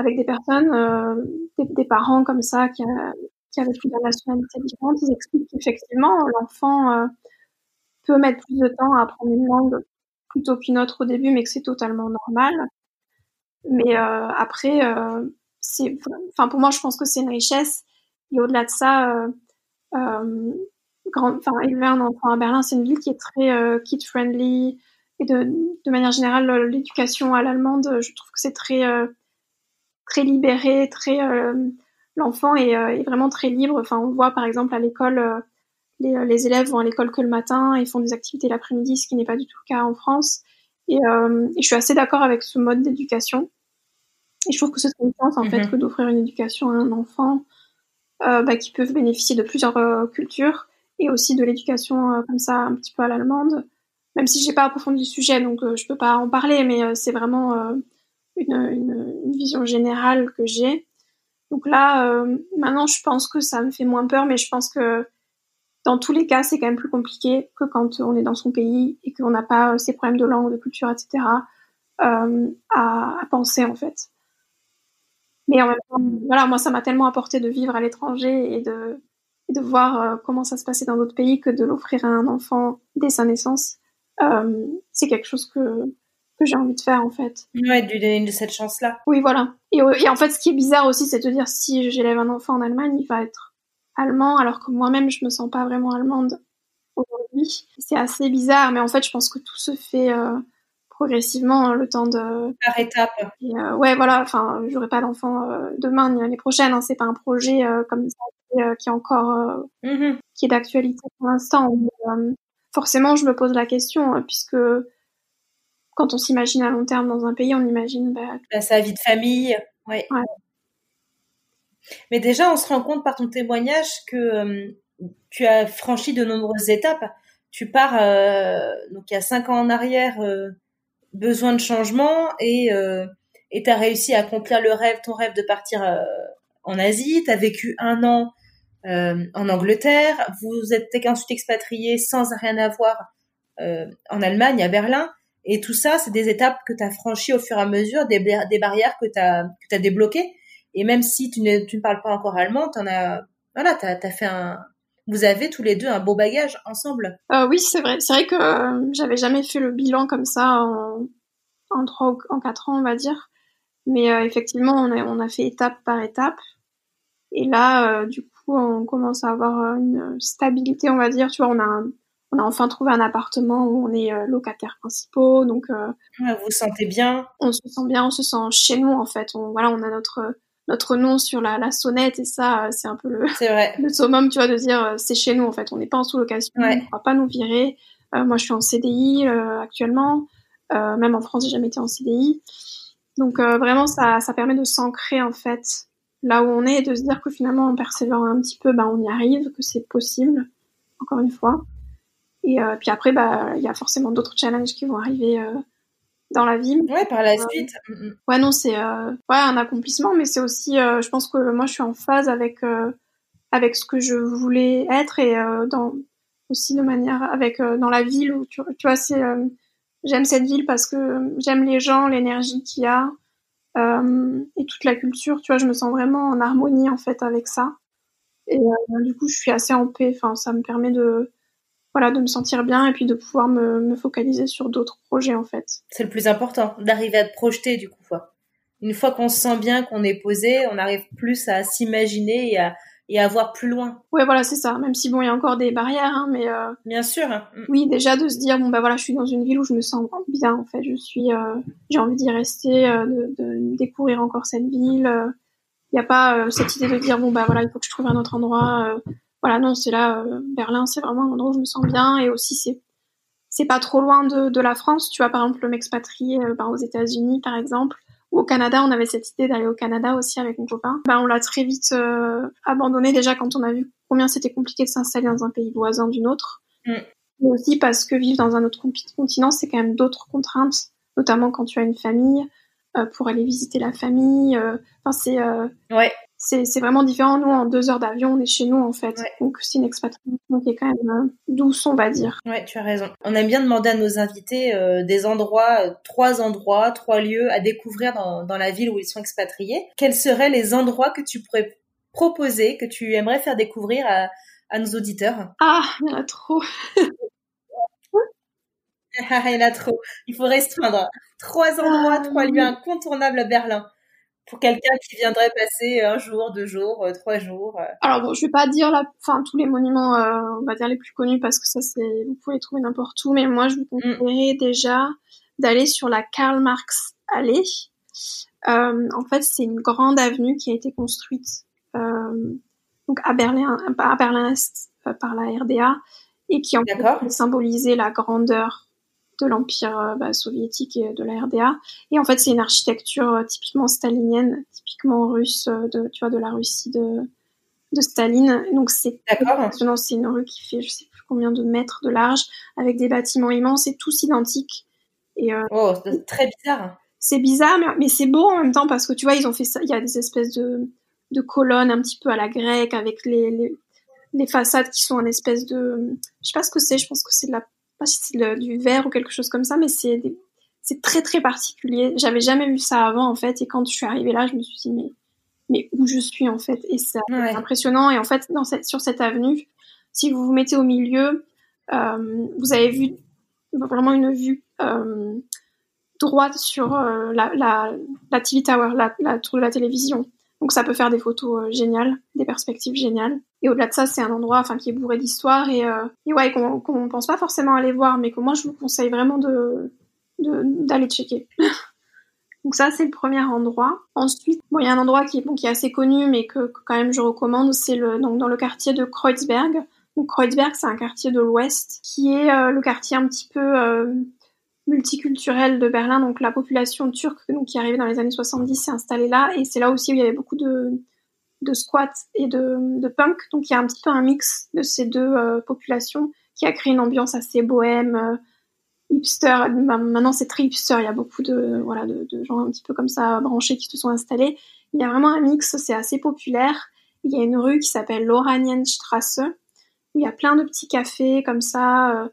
[SPEAKER 2] avec des personnes, euh, des, parents comme ça qui, qui avaient plusieurs nationalités différentes, ils expliquent qu'effectivement, l'enfant peut mettre plus de temps à apprendre une langue plutôt qu'une autre au début, mais que c'est totalement normal. Mais après, c'est, pour moi, je pense que c'est une richesse. Et au-delà de ça, grand, élever un enfant à Berlin, c'est une ville qui est très kid friendly et de manière générale, l'éducation à l'allemande, je trouve que c'est très très libéré, très euh, l'enfant est, euh, est, vraiment très libre. Enfin, on voit par exemple à l'école, euh, les, les, élèves vont à l'école que le matin et font des activités l'après-midi, ce qui n'est pas du tout le cas en France. Et, et je suis assez d'accord avec ce mode d'éducation. Et je trouve que c'est une chance en fait mhm. que d'offrir une éducation à un enfant bah, qui peut bénéficier de plusieurs cultures et aussi de l'éducation comme ça un petit peu à l'allemande. Même si j'ai pas approfondi le sujet, donc je peux pas en parler, mais c'est vraiment une, vision générale que j'ai. Donc là, euh, maintenant, je pense que ça me fait moins peur, mais je pense que dans tous les cas, c'est quand même plus compliqué que quand on est dans son pays et qu'on n'a pas euh, ces problèmes de langue, de culture, etc. Euh, à, penser en fait. Mais en même temps, voilà, moi, ça m'a tellement apporté de vivre à l'étranger et de, de voir euh, comment ça se passait dans d'autres pays que de l'offrir à un enfant dès sa naissance. Euh, c'est quelque chose que que j'ai envie de faire en fait.
[SPEAKER 4] Ouais, de lui donner de cette chance-là.
[SPEAKER 2] Oui, voilà. Et, et, en fait, ce qui est bizarre aussi, c'est de dire si j'élève un enfant en Allemagne, il va être allemand, alors que moi-même, je me sens pas vraiment allemande aujourd'hui. C'est assez bizarre, mais en fait, je pense que tout se fait euh, progressivement hein, le temps de.
[SPEAKER 4] Par étape.
[SPEAKER 2] Et, euh, ouais, voilà. Enfin, j'aurai pas d'enfant euh, demain ni l'année prochaine. Hein, c'est pas un projet comme ça qui est encore mm-hmm. qui est d'actualité pour l'instant. forcément, je me pose la question puisque quand on s'imagine à long terme dans un pays, on imagine bah,
[SPEAKER 4] bah, sa vie de famille. Ouais. Mais déjà, on se rend compte par ton témoignage que euh, tu as franchi de nombreuses étapes. Tu pars euh, donc il y a cinq ans en arrière, euh, besoin de changement et et tu as réussi à accomplir le rêve, ton rêve de partir en Asie. Tu as vécu un an en Angleterre. Vous êtes ensuite expatrié sans rien avoir en Allemagne, à Berlin. Et tout ça, c'est des étapes que tu as franchies au fur et à mesure, des, barrières que tu as, débloquées. Et même si tu ne, tu parles pas encore allemand, t'en as, voilà, t'as as fait un, vous avez tous les deux un beau bagage ensemble.
[SPEAKER 2] Euh, oui, c'est vrai. C'est vrai que euh, j'avais jamais fait le bilan comme ça en, en trois en quatre ans, on va dire. Mais euh, effectivement, on a, on a fait étape par étape. Et là, du coup, on commence à avoir une stabilité, on va dire. Tu vois, on a un, on a enfin trouvé un appartement où on est euh, locataires principaux, donc euh,
[SPEAKER 4] vous vous sentez bien?
[SPEAKER 2] On se sent bien, on se sent chez nous en fait. On, voilà, on a notre notre nom sur la, la sonnette et ça, c'est un peu le
[SPEAKER 4] vrai.
[SPEAKER 2] le summum, tu vois, de dire euh, c'est chez nous en fait. On n'est pas en sous-location, on ne va pas nous virer. moi, je suis en CDI actuellement, même en France, j'ai jamais été en CDI. Donc vraiment, ça ça permet de s'ancrer en fait là où on est et de se dire que finalement, en persévérant un petit peu, bah, on y arrive, que c'est possible. Encore une fois. Et euh, puis après, bah, il y a forcément d'autres challenges qui vont arriver euh, dans la vie.
[SPEAKER 4] Ouais, par la suite. Mm,
[SPEAKER 2] mm. Ouais, non, c'est ouais, un accomplissement, mais c'est aussi, je pense que moi, je suis en phase avec avec ce que je voulais être et dans aussi de manière avec dans la ville où tu, tu vois, c'est j'aime cette ville parce que j'aime les gens, l'énergie qu'il y a et toute la culture. Tu vois, je me sens vraiment en harmonie en fait avec ça. Et du coup, je suis assez en paix. Enfin, ça me permet de voilà, de me sentir bien et puis de pouvoir me, me focaliser sur d'autres projets en fait.
[SPEAKER 4] C'est le plus important, d'arriver à te projeter du coup. Quoi. Une fois qu'on se sent bien, qu'on est posé, on arrive plus à s'imaginer et à, et à voir plus loin.
[SPEAKER 2] Ouais, voilà, c'est ça. Même si bon, il y a encore des barrières, hein, mais euh...
[SPEAKER 4] bien sûr. Hein. Mm.
[SPEAKER 2] Oui, déjà de se dire bon bah voilà, je suis dans une ville où je me sens bien en fait. Je suis, euh... j'ai envie d'y rester, euh, de, de, découvrir encore cette ville. Il n'y a pas cette idée de dire bon bah voilà, il faut que je trouve un autre endroit voilà, non, c'est là, euh, Berlin, c'est vraiment un endroit où je me sens bien et aussi c'est c'est pas trop loin de, de la France. Tu vois, par exemple, m'expatrier euh, aux États-Unis, par exemple, ou au Canada. On avait cette idée d'aller au Canada aussi avec mon copain. Ben, on l'a très vite euh, abandonné déjà quand on a vu combien c'était compliqué de s'installer dans un pays voisin d'une autre. Mm. Mais aussi parce que vivre dans un autre continent, c'est quand même d'autres contraintes, notamment quand tu as une famille, euh, pour aller visiter la famille. Euh, enfin, c'est
[SPEAKER 4] ouais
[SPEAKER 2] c'est vraiment différent. Nous, en deux heures d'avion, on est chez nous, en fait. Donc, c'est une expatriation qui est quand même euh, douce, on va dire.
[SPEAKER 4] Ouais, tu as raison. On aime bien demander à nos invités euh, des endroits, euh, trois endroits, trois lieux à découvrir dans, dans la ville où ils sont expatriés. Quels seraient les endroits que tu pourrais proposer, que tu aimerais faire découvrir à, à nos auditeurs?
[SPEAKER 2] Ah, il y en a trop.
[SPEAKER 4] il y en a trop. Il faut restreindre. Trois endroits,
[SPEAKER 2] Ah,
[SPEAKER 4] trois lieux incontournables à Berlin. Pour quelqu'un qui viendrait passer un jour, deux jours, euh, trois jours. euh.
[SPEAKER 2] Alors bon, je vais pas dire la, enfin tous les monuments, euh, on va dire les plus connus parce que ça c'est, vous pouvez les trouver n'importe où, mais moi je vous conseillerais déjà d'aller sur la Karl Marx Allée. Euh, en fait, c'est une grande avenue qui a été construite euh, donc à Berlin, à Berlin Est par la RDA et qui en fait symbolisait la grandeur de l'empire euh, bah, soviétique et de la RDA. Et en fait, c'est une architecture euh, typiquement stalinienne, typiquement russe, euh, de, tu vois, de la Russie de, de Staline. Donc c'est impressionnant. C'est une rue qui fait je sais plus combien de mètres de large, avec des bâtiments immenses et tous identiques. Et euh,
[SPEAKER 4] Oh, c'est très bizarre.
[SPEAKER 2] c'est bizarre, mais, mais c'est beau en même temps parce que tu vois, ils ont fait ça. Il y a des espèces de, de colonnes un petit peu à la grecque avec les, les, les façades qui sont en espèce de. Je sais pas ce que c'est, je pense que c'est de la. Pas si c'est de- du verre ou quelque chose comme ça, mais c'est des- c'est très très particulier. J'avais jamais vu ça avant en fait, et quand je suis arrivée là, je me suis dit, mais, mais où je suis en fait? Et c'est
[SPEAKER 4] Ouais.
[SPEAKER 2] impressionnant. Et en fait, dans cette, sur cette avenue, si vous vous mettez au milieu, euh, vous avez vu vraiment une vue euh, droite sur euh, la, la, la TV Tower, la, la tour de la télévision. Donc ça peut faire des photos géniales, des perspectives géniales. Et au-delà de ça, c'est un endroit enfin, qui est bourré d'histoire et, euh, et ouais, qu'on qu'on pense pas forcément aller voir, mais que moi je vous conseille vraiment de de- d'aller checker. Donc ça, c'est le premier endroit. Ensuite, bon, il y a un endroit qui bon, qui est assez connu, mais que, quand même je recommande, c'est dans le quartier de Kreuzberg. Donc Kreuzberg, c'est un quartier de l'Ouest, qui est euh, le quartier un petit peu euh, multiculturel de Berlin. Donc la population turque donc, qui est arrivée dans les années 70 s'est installée là, et c'est là aussi où il y avait beaucoup de, de squats et de, de punk. Donc il y a un petit peu un mix de ces deux euh, populations qui a créé une ambiance assez bohème, euh, hipster. Ma- Maintenant c'est très hipster, il y a beaucoup de, voilà, de, de gens un petit peu comme ça branchés qui se sont installés. Il y a vraiment un mix, c'est assez populaire. Il y a une rue qui s'appelle l'Oranienstrasse, où il y a plein de petits cafés comme ça. euh,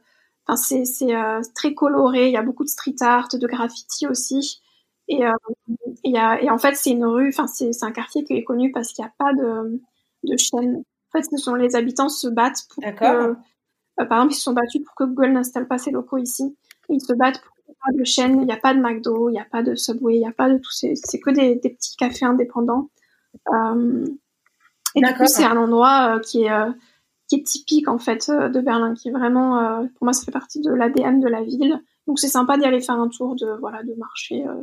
[SPEAKER 2] Enfin, c'est c'est, euh, très coloré, il y a beaucoup de street art, de graffiti aussi. Et, euh, et, il y a, et en fait, c'est une rue, enfin, c'est c'est un quartier qui est connu parce qu'il n'y a pas de, de chaîne. En fait, ce sont les habitants se battent pour que, euh, par exemple, ils se sont battus pour que Google n'installe pas ses locaux ici. Ils se battent pour qu'il n'y ait pas de chaîne, il n'y a pas de McDo, il n'y a pas de Subway, il n'y a pas de tout ces, c'est que des, des petits cafés indépendants. Euh, et du coup, c'est un endroit euh, qui est, euh, qui est typique en fait euh, de Berlin, qui est vraiment, euh, pour moi, ça fait partie de l'ADN de la ville. Donc c'est sympa d'y aller faire un tour, de voilà, de marcher euh,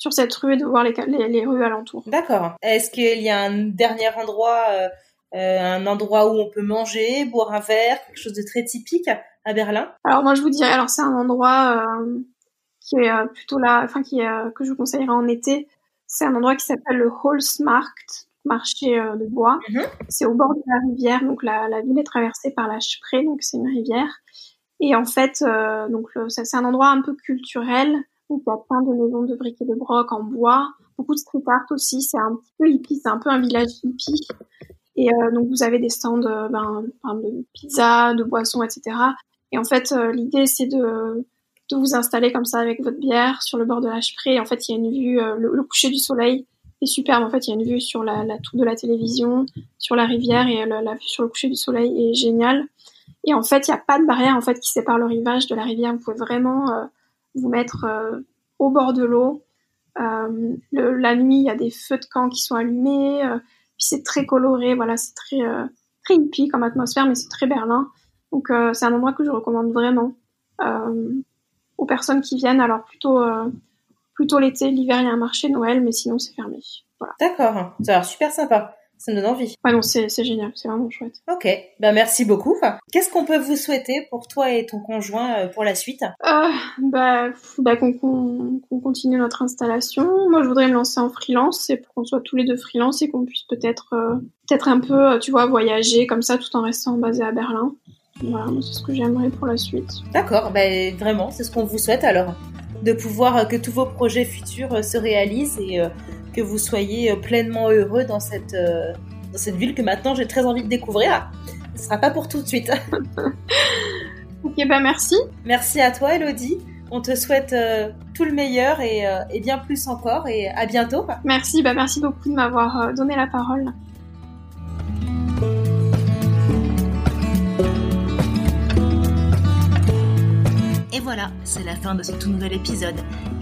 [SPEAKER 2] sur cette rue et de voir les, les, les rues alentours.
[SPEAKER 4] D'accord. Est-ce qu'il y a un dernier endroit, euh, euh, un endroit où on peut manger, boire un verre, quelque chose de très typique à Berlin?
[SPEAKER 2] Alors moi je vous dirais, alors c'est un endroit euh, qui est plutôt là, enfin qui est que je vous conseillerais en été. C'est un endroit qui s'appelle le Holzmarkt, marché de bois.
[SPEAKER 4] Mhm.
[SPEAKER 2] C'est au bord de la rivière, donc la, la ville est traversée par la Spree, donc c'est une rivière. Et en fait, euh, donc c'est un endroit un peu culturel. Il y a plein de maisons de briques et de broc en bois, beaucoup de street art aussi. C'est un petit peu hippie, c'est un peu un village hippie. Et euh, donc vous avez des stands euh, ben, de pizza, de boissons, etc. Et en fait, euh, l'idée c'est de de vous installer comme ça avec votre bière sur le bord de la Spree. En fait, il y a une vue, le, coucher du soleil est superbe. En fait, il y a une vue sur la, tour de la télévision, sur la rivière et la, vue sur le coucher du soleil est géniale. Et en fait, il n'y a pas de barrière en fait qui sépare le rivage de la rivière. Vous pouvez vraiment vous mettre euh, au bord de l'eau. Euh, le- la nuit, il y a des feux de camp qui sont allumés. euh, puis c'est très coloré. Voilà, c'est très très hippie comme atmosphère, mais c'est très Berlin. Donc c'est un endroit que je recommande vraiment aux personnes qui viennent. Alors plutôt plutôt l'été, l'hiver il y a un marché Noël, mais sinon c'est fermé. Voilà.
[SPEAKER 4] D'accord. Ça a l'air super sympa. Ça me donne envie.
[SPEAKER 2] Ouais, non, c'est génial, c'est vraiment chouette.
[SPEAKER 4] Ok. Ben merci beaucoup. Qu'est-ce qu'on peut vous souhaiter pour toi et ton conjoint euh, pour la suite?
[SPEAKER 2] Euh, bah, bah qu'on continue notre installation. Moi, je voudrais me lancer en freelance, c'est pour qu'on soit tous les deux freelance et qu'on puisse peut-être euh, peut-être un peu, euh, tu vois, voyager comme ça tout en restant basé à Berlin. Voilà, c'est ce que j'aimerais pour la suite.
[SPEAKER 4] D'accord. Ben vraiment, c'est ce qu'on vous souhaite alors, de pouvoir que tous vos projets futurs se réalisent et euh, que vous soyez euh, pleinement heureux dans cette euh, dans cette ville que maintenant j'ai très envie de découvrir. Ce sera pas pour tout de suite.
[SPEAKER 2] Ok, bah merci.
[SPEAKER 4] Merci à toi, Elodie. On te souhaite euh, tout le meilleur et, euh, et bien plus encore et à bientôt.
[SPEAKER 2] Merci, bah merci beaucoup de m'avoir donné la parole.
[SPEAKER 4] Voilà, c'est la fin de ce tout nouvel épisode.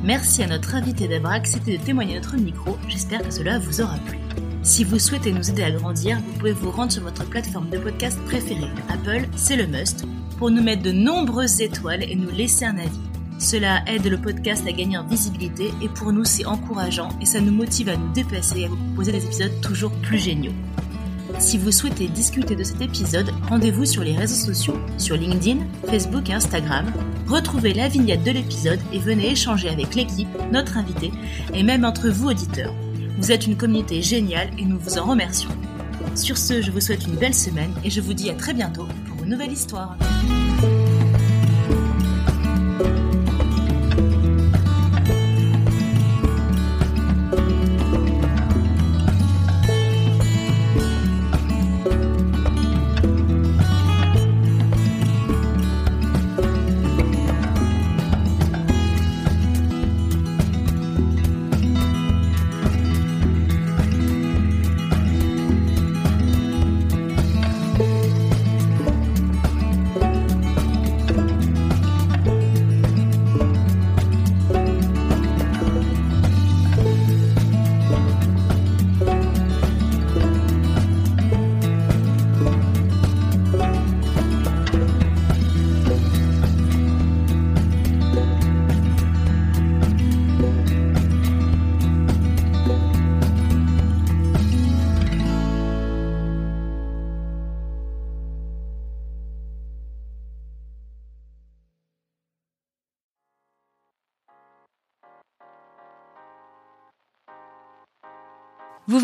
[SPEAKER 4] Merci à notre invité d'avoir accepté de témoigner notre micro, j'espère que cela vous aura plu. Si vous souhaitez nous aider à grandir, vous pouvez vous rendre sur votre plateforme de podcast préférée. Apple, c'est le must, pour nous mettre de nombreuses étoiles et nous laisser un avis. Cela aide le podcast à gagner en visibilité et pour nous c'est encourageant et ça nous motive à nous dépasser et à vous proposer des épisodes toujours plus géniaux. Si vous souhaitez discuter de cet épisode, rendez-vous sur les réseaux sociaux, sur LinkedIn, Facebook et Instagram. Retrouvez la vignette de l'épisode et venez échanger avec l'équipe, notre invité et même entre vous auditeurs. Vous êtes une communauté géniale et nous vous en remercions. Sur ce, je vous souhaite une belle semaine et je vous dis à très bientôt pour une nouvelle histoire.